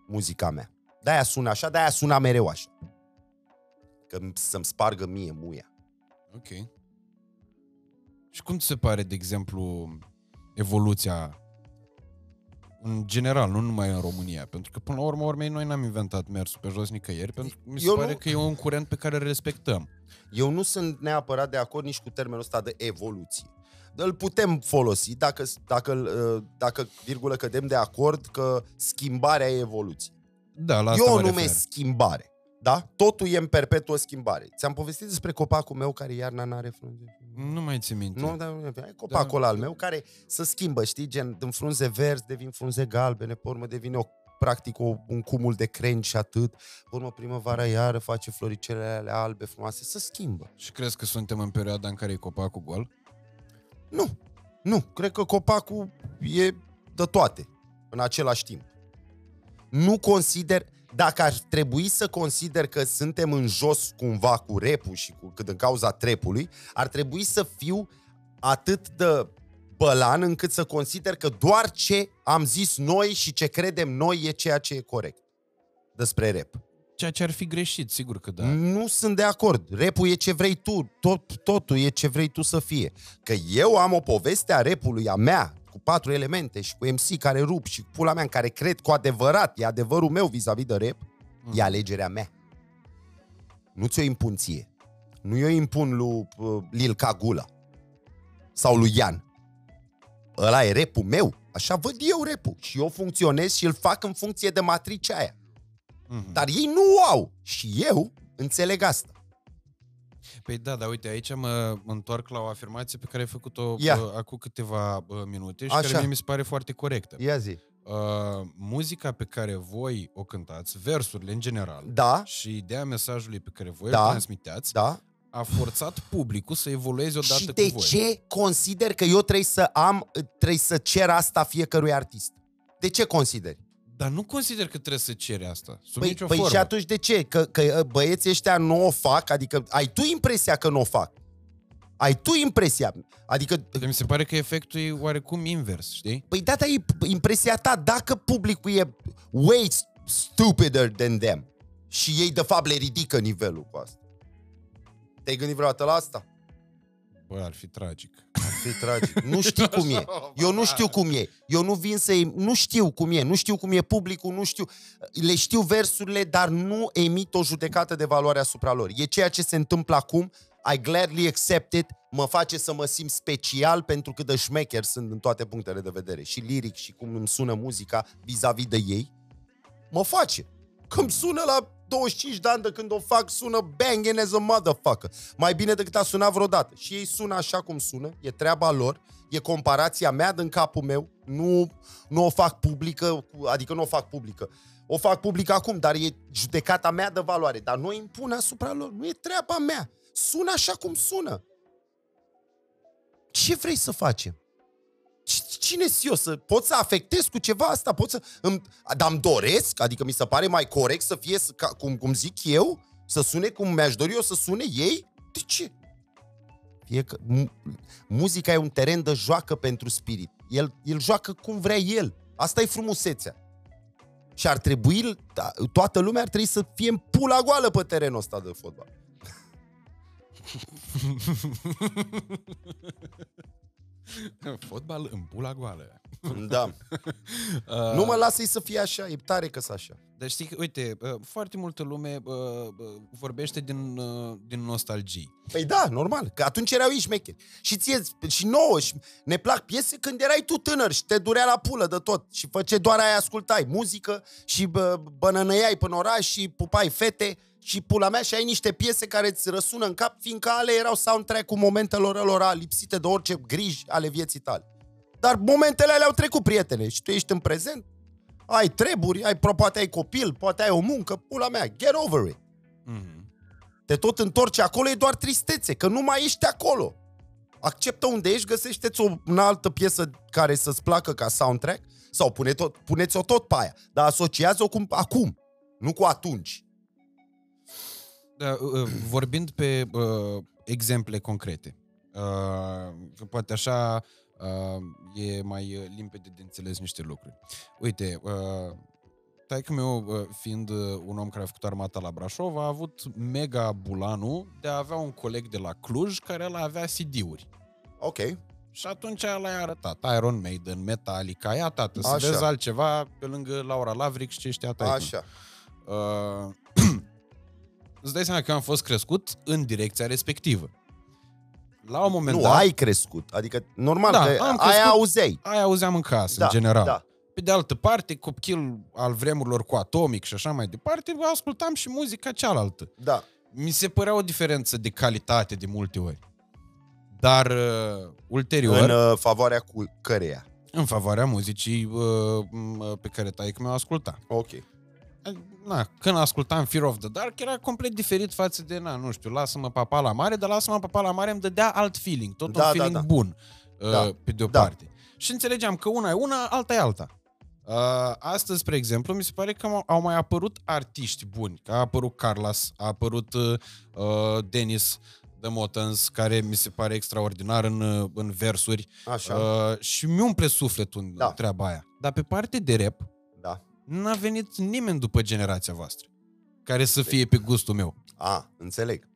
Muzica mea. De-aia sună așa, de-aia sună mereu așa. Că să-mi spargă mie muia. Ok. Și cum ți se pare, de exemplu, evoluția în general, nu numai în România. Pentru că, până la urmă, urmei, noi n-am inventat mersul pe jos nicăieri, pentru că mi se Eu pare nu... că e un curent pe care îl respectăm. Eu nu sunt neapărat de acord nici cu termenul ăsta de evoluție. Îl putem folosi dacă, dacă, ă, dacă virgulă, cădem de acord că schimbarea e evoluție. Da, la Eu o numesc schimbare. Da? Totul e în perpetuă schimbare. Ți-am povestit despre copacul meu care iarna n-are frunze. Nu mai ți minte. Nu, dar ai copacul da. al meu care se schimbă, știi, gen, din frunze verzi devin frunze galbene, pe urmă devine o practic o, un cumul de crengi și atât. Pe urmă primăvara iară face floricelele albe frumoase, se schimbă. Și crezi că suntem în perioada în care e copacul gol? Nu, nu. Cred că copacul e de toate, în același timp. Nu consider, dacă ar trebui să consider că suntem în jos cumva cu repul și cu, cât în cauza trepului, ar trebui să fiu atât de bălan încât să consider că doar ce am zis noi și ce credem noi e ceea ce e corect despre rap. Ceea ce ar fi greșit, sigur că da. Nu sunt de acord. Repul e ce vrei tu, tot, totul e ce vrei tu să fie. Că eu am o poveste a repului, a mea, cu patru elemente și cu MC care rup și cu pula mea în care cred cu adevărat, e adevărul meu vis-a-vis de rap, mm. e alegerea mea. Nu ți-o impun ție. Nu eu impun lui uh, Lil Cagula sau lui Ian. Ăla e repul meu. Așa văd eu repul. Și eu funcționez și îl fac în funcție de matricea aia. Mm-hmm. Dar ei nu au. Și eu înțeleg asta. Păi da, dar uite, aici mă, mă întorc la o afirmație pe care ai făcut-o Ia. uh, acum câteva uh, minute și Așa. care mie mi se pare foarte corectă. Ia zi. Uh, muzica pe care voi o cântați, versurile în general, da. și ideea mesajului pe care voi da. îl transmiteați, da. a forțat publicul să evolueze odată și cu de voi. ce consider că eu trebuie să am, trebuie să cer asta fiecărui artist? De ce consideri? Dar nu consider că trebuie să ceri asta, sub Păi, nicio păi formă. și atunci de ce? Că, că băieții ăștia nu o fac? Adică ai tu impresia că nu o fac. Ai tu impresia. Adică, Mi se pare că efectul e oarecum invers, știi? păi da, e impresia ta dacă publicul e way stupider than them și ei de fapt le ridică nivelul cu asta. Te-ai gândit vreodată la asta? Bă, ar fi tragic. Ar fi tragic. Nu știu cum e. Eu nu știu cum e. Eu nu vin să Nu știu cum e. Nu știu cum e publicul, nu știu. Le știu versurile, dar nu emit o judecată de valoare asupra lor. E ceea ce se întâmplă acum. I gladly accept it. Mă face să mă simt special pentru că de șmecher sunt în toate punctele de vedere. Și liric și cum îmi sună muzica vis-a-vis de ei. Mă face. Că îmi sună la 25 de ani de când o fac, sună banging as a motherfucker. Mai bine decât a sunat vreodată. Și ei sună așa cum sună, e treaba lor, e comparația mea din capul meu, nu, nu o fac publică, adică nu o fac publică. O fac publică acum, dar e judecata mea de valoare. Dar nu o impun asupra lor, nu e treaba mea. Sună așa cum sună. Ce vrei să facem? Cine eu să pot să afectez cu ceva asta? Pot să, îmi, dar îmi doresc, adică mi se pare mai corect să fie, ca, cum, cum zic eu, să sune cum mi-aș dori eu să sune ei? De ce? Fie că, mu- muzica e un teren de joacă pentru spirit. El, el joacă cum vrea el. Asta e frumusețea. Și ar trebui, da, toată lumea ar trebui să fie în pula goală pe terenul ăsta de fotbal. <laughs> <laughs> Fotbal în pula goală. <laughs> Da. uh, nu mă lasă să fie așa, e tare că așa. Dar știi că, uite, uh, foarte multă lume uh, vorbește din, uh, din nostalgii. Păi da, normal, că atunci erau ei șmecheri. Și ție, și nouă, și ne plac piese când erai tu tânăr și te durea la pulă de tot. Și făce doar aia ascultai, muzică și bă, bănănăiai până oraș și pupai fete și pula mea și ai niște piese care îți răsună în cap, fiindcă ale erau soundtrack-ul momentelor lor lipsite de orice griji ale vieții tale. Dar momentele alea au trecut, prietene, și tu ești în prezent, ai treburi, ai, poate ai copil, poate ai o muncă, pula mea, get over it. Mm-hmm. Te tot întorci acolo, e doar tristețe, că nu mai ești acolo. Acceptă unde ești, găsește-ți o în altă piesă care să-ți placă ca soundtrack sau pune tot, puneți-o tot pe aia, dar asociază-o cu acum, nu cu atunci. Da, uh, vorbind pe uh, exemple concrete, uh, poate așa uh, e mai limpede de înțeles niște lucruri. Uite, uh, taică meu, uh, fiind un om care a făcut armata la Brașov, a avut mega bulanul de a avea un coleg de la Cluj care el avea CD-uri. Ok. Și atunci l-a arătat Iron Maiden, Metallica, ia tată, să Așa. vezi altceva pe lângă Laura Lavric și ce știa taică. Așa. Uh, îți dai seama că am fost crescut în direcția respectivă. La un moment nu, dat... ai crescut. Adică, normal, da, că am crescut, aia auzeai. Aia auzeam în casă, da, în general. Da. Pe de altă parte, copil al vremurilor cu atomic și așa mai departe, ascultam și muzica cealaltă. Da. Mi se părea o diferență de calitate de multe ori. Dar uh, ulterior, În în, uh, favoarea cu căreia. în favoarea muzicii uh, m- pe care taică mi-o asculta. Ok. Na, când ascultam Fear of the Dark era complet diferit față de, na, nu știu, Lasă-mă papa la mare, dar Lasă-mă papa la mare îmi dădea alt feeling, tot Da, un da, feeling da. bun, uh, Da, pe de o da. parte. Și înțelegeam că una e una, alta e alta. Uh, astăzi, spre exemplu, mi se pare că au- au mai apărut artiști buni. Că a apărut Carlos, a apărut uh, uh, Dennis The Motans, care mi se pare extraordinar în, uh, în versuri. Așa. Uh, și mi umple sufletul în Da. treaba aia. Dar pe parte de rap, Da. N-a venit nimeni după generația voastră care să fie pe gustul meu. A, înțeleg.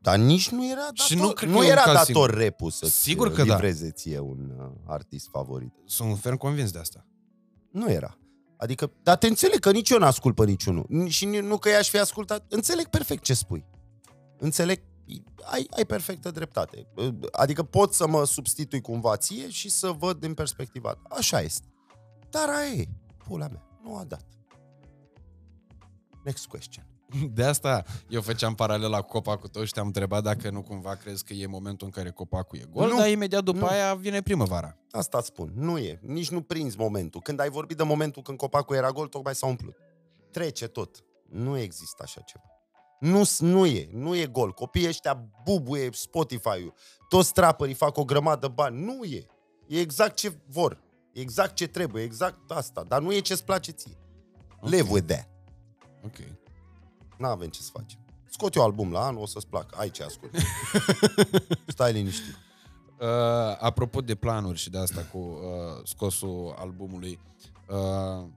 Dar nici nu era dator, Și nu cred că nu e un era caz dator singur. repul să Sigur că da. livreze ție un uh, artist favorit. Sunt ferm convins de asta. Nu era. Adică, dar te înțeleg că nici eu n-ascult pe niciunul. N- Și ni- nu că i-aș fi ascultat. Înțeleg perfect ce spui. Înțeleg, ai, ai perfectă dreptate. Adică pot să mă substitui cumva ție și să văd din perspectiva ta. Așa este. Dar aia e. Pula mea. Nu a dat. Next question. De asta eu făceam paralela cu copacul tău și te-am întrebat dacă nu cumva crezi că e momentul în care copacul e gol, Nu. dar imediat după Nu. aia vine primăvara. Asta îți spun. Nu e. Nici nu prinzi momentul. Când ai vorbit de momentul când copacul era gol, tocmai s-a umplut. Trece tot. Nu există așa ceva. Nu, nu e. Nu e gol. Copiii ăștia bubuie Spotify-ul. Toți trapării fac o grămadă bani. Nu e. E exact ce vor. E exact ce trebuie. Exact asta. Dar nu e ce-ți place ție. Ok. Live with that. Ok. N-avem ce să facem. Scot eu album la anul, o să-ți placă. Ai ce ascult. <laughs> Stai liniștit. Uh, apropo de planuri și de asta cu uh, scosul albumului, uh,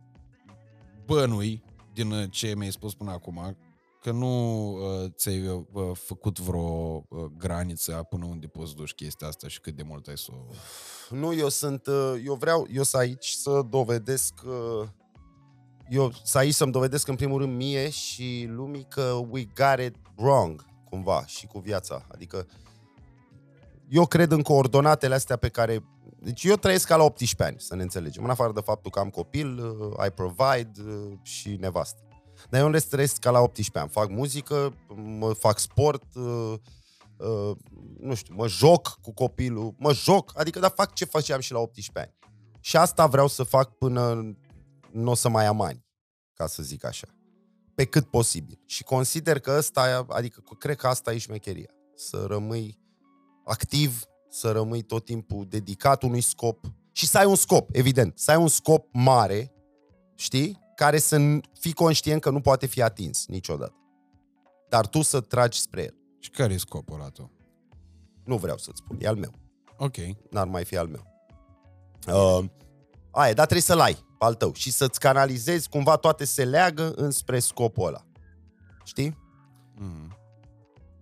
bănui din uh, ce mi-ai spus până acum, că nu uh, ți-ai uh, făcut vreo uh, graniță până unde poți duci chestia asta și cât de mult ai să o... Nu, eu sunt, uh, eu vreau, eu să aici să dovedesc, uh, eu să aici să-mi dovedesc în primul rând mie și lumii că we got it wrong, cumva, și cu viața. Adică eu cred în coordonatele astea pe care... Deci eu trăiesc ca la 18 ani, să ne înțelegem. În afară de faptul că am copil, uh, I provide uh, și nevastă. Dar eu în rest trăiesc ca la 18 ani. Fac muzică, mă fac sport, uh, uh, nu știu, mă joc cu copilul, mă joc, adică da, fac ce făceam și la 18 ani. Și asta vreau să fac până nu o să mai am ani, ca să zic așa. Pe cât posibil. Și consider că ăsta, adică cred că asta e șmecheria. Să rămâi activ, să rămâi tot timpul dedicat unui scop și să ai un scop, evident. Să ai un scop mare, știi? Care să n- fii conștient că nu poate fi atins niciodată. Dar tu să tragi spre el. Și care e scopul ăla tău? Nu vreau să-ți spun, e al meu. Ok. N-ar mai fi al meu. Uh, aia, dar trebuie să-l ai pe al tău și să-ți canalizezi, cumva toate se leagă înspre scopul ăla. Știi? Mm.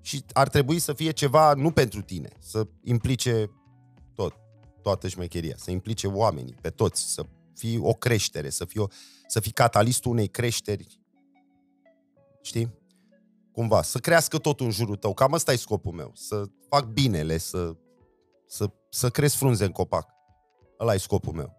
Și ar trebui să fie ceva nu pentru tine, să implice tot, toată șmecheria, să implice oamenii, pe toți, să fie o creștere, să fie, o, să fii catalistul unei creșteri. Știi? Cumva, să crească tot în jurul tău. Cam ăsta e scopul meu. Să fac binele, să, să, să cresc frunze în copac. Ăla e scopul meu.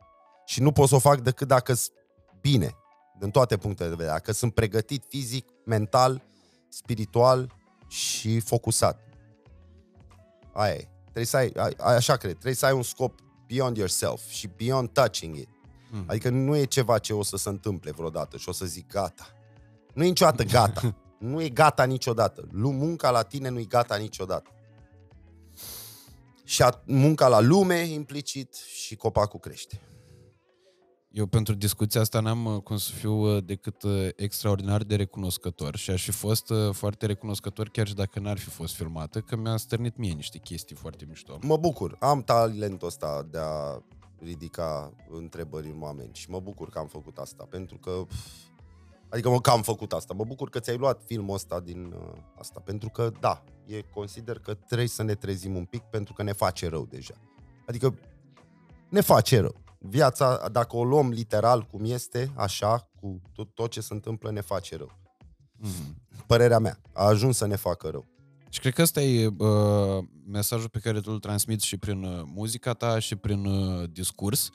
Și nu pot să o fac decât dacă sunt bine, din toate punctele de vedere. Dacă sunt pregătit fizic, mental, spiritual și focusat. Aia e. Trebuie să ai, a- a- așa cred, trebuie să ai un scop beyond yourself și beyond touching it. Mm. Adică nu e ceva ce o să se întâmple vreodată și o să zic gata. Nu e niciodată gata. <laughs> nu e gata niciodată. Lu- Munca la tine nu e gata niciodată. Și a- munca la lume implicit și copacul crește. Eu pentru discuția asta n-am uh, cum să fiu uh, decât uh, extraordinar de recunoscător și aș fi fost uh, foarte recunoscător chiar și dacă n-ar fi fost filmată, că mi-a stârnit mie niște chestii foarte mișto. Mă bucur. Am talentul ăsta de a ridica întrebări în oameni și mă bucur că am făcut asta, pentru că adică mă că am făcut asta. Mă bucur că ți-ai luat filmul ăsta din uh, asta, pentru că da, e consider că trebuie să ne trezim un pic pentru că ne face rău deja. Adică ne face rău. Viața, dacă o luăm literal cum este, așa, cu tot, tot ce se întâmplă, ne face rău. Mm. Părerea mea, a ajuns să ne facă rău. Și cred că ăsta e uh, mesajul pe care tu îl transmiți și prin uh, muzica ta și prin uh, discurs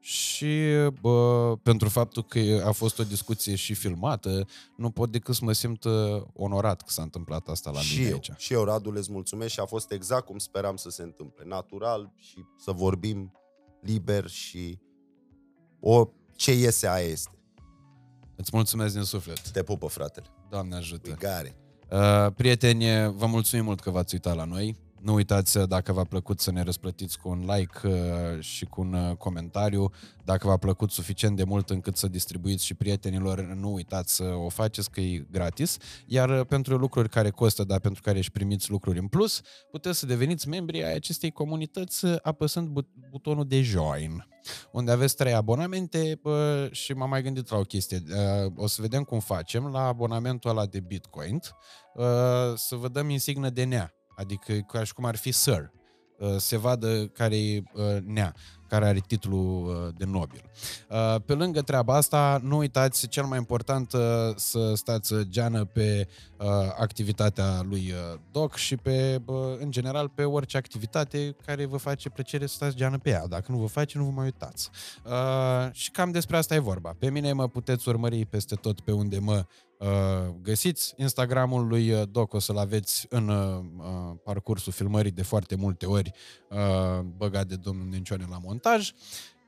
și bă, pentru faptul că a fost o discuție și filmată, nu pot decât să mă simt uh, onorat că s-a întâmplat asta la și mine eu, aici. Și eu, Radu, le mulțumesc și a fost exact cum speram să se întâmple. Natural și să vorbim liber și o ce iese aia este. Îți mulțumesc din suflet. Te pupă, fratele. Doamne ajută. Gare. Uh, prieteni, vă mulțumim mult că v-ați uitat la noi. Nu uitați, uh, dacă v-a plăcut, să ne răsplătiți cu un like uh, și cu un uh, comentariu. Dacă v-a plăcut suficient de mult încât să distribuiți și prietenilor, nu uitați să o faceți, că e gratis. Iar pentru lucruri care costă, dar pentru care își primiți lucruri în plus, puteți să deveniți membri ai acestei comunități apăsând butonul de join unde aveți trei abonamente bă, și m-am mai gândit la o chestie. O să vedem cum facem la abonamentul ăla de Bitcoin să vă dăm insignă de nea adică ca și cum ar fi Sir, uh, se vadă care e uh, nea, care are titlul uh, de nobil. Pe lângă treaba asta, nu uitați, cel mai important, să stați geană pe activitatea lui Doc și pe, în general, pe orice activitate care vă face plăcere să stați geană pe ea. Dacă nu vă face, nu vă mai uitați. Și cam despre asta e vorba. Pe mine mă puteți urmări peste tot pe unde mă Uh, găsiți Instagramul lui uh, Doc, o să-l aveți în uh, parcursul filmării de foarte multe ori băgat de domnul Nencioane la montaj.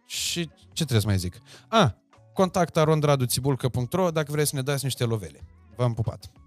Și ce trebuie să mai zic? A, ah, contacta rondraduțibulcă.ro dacă vreți să ne dați niște lovele. V-am pupat!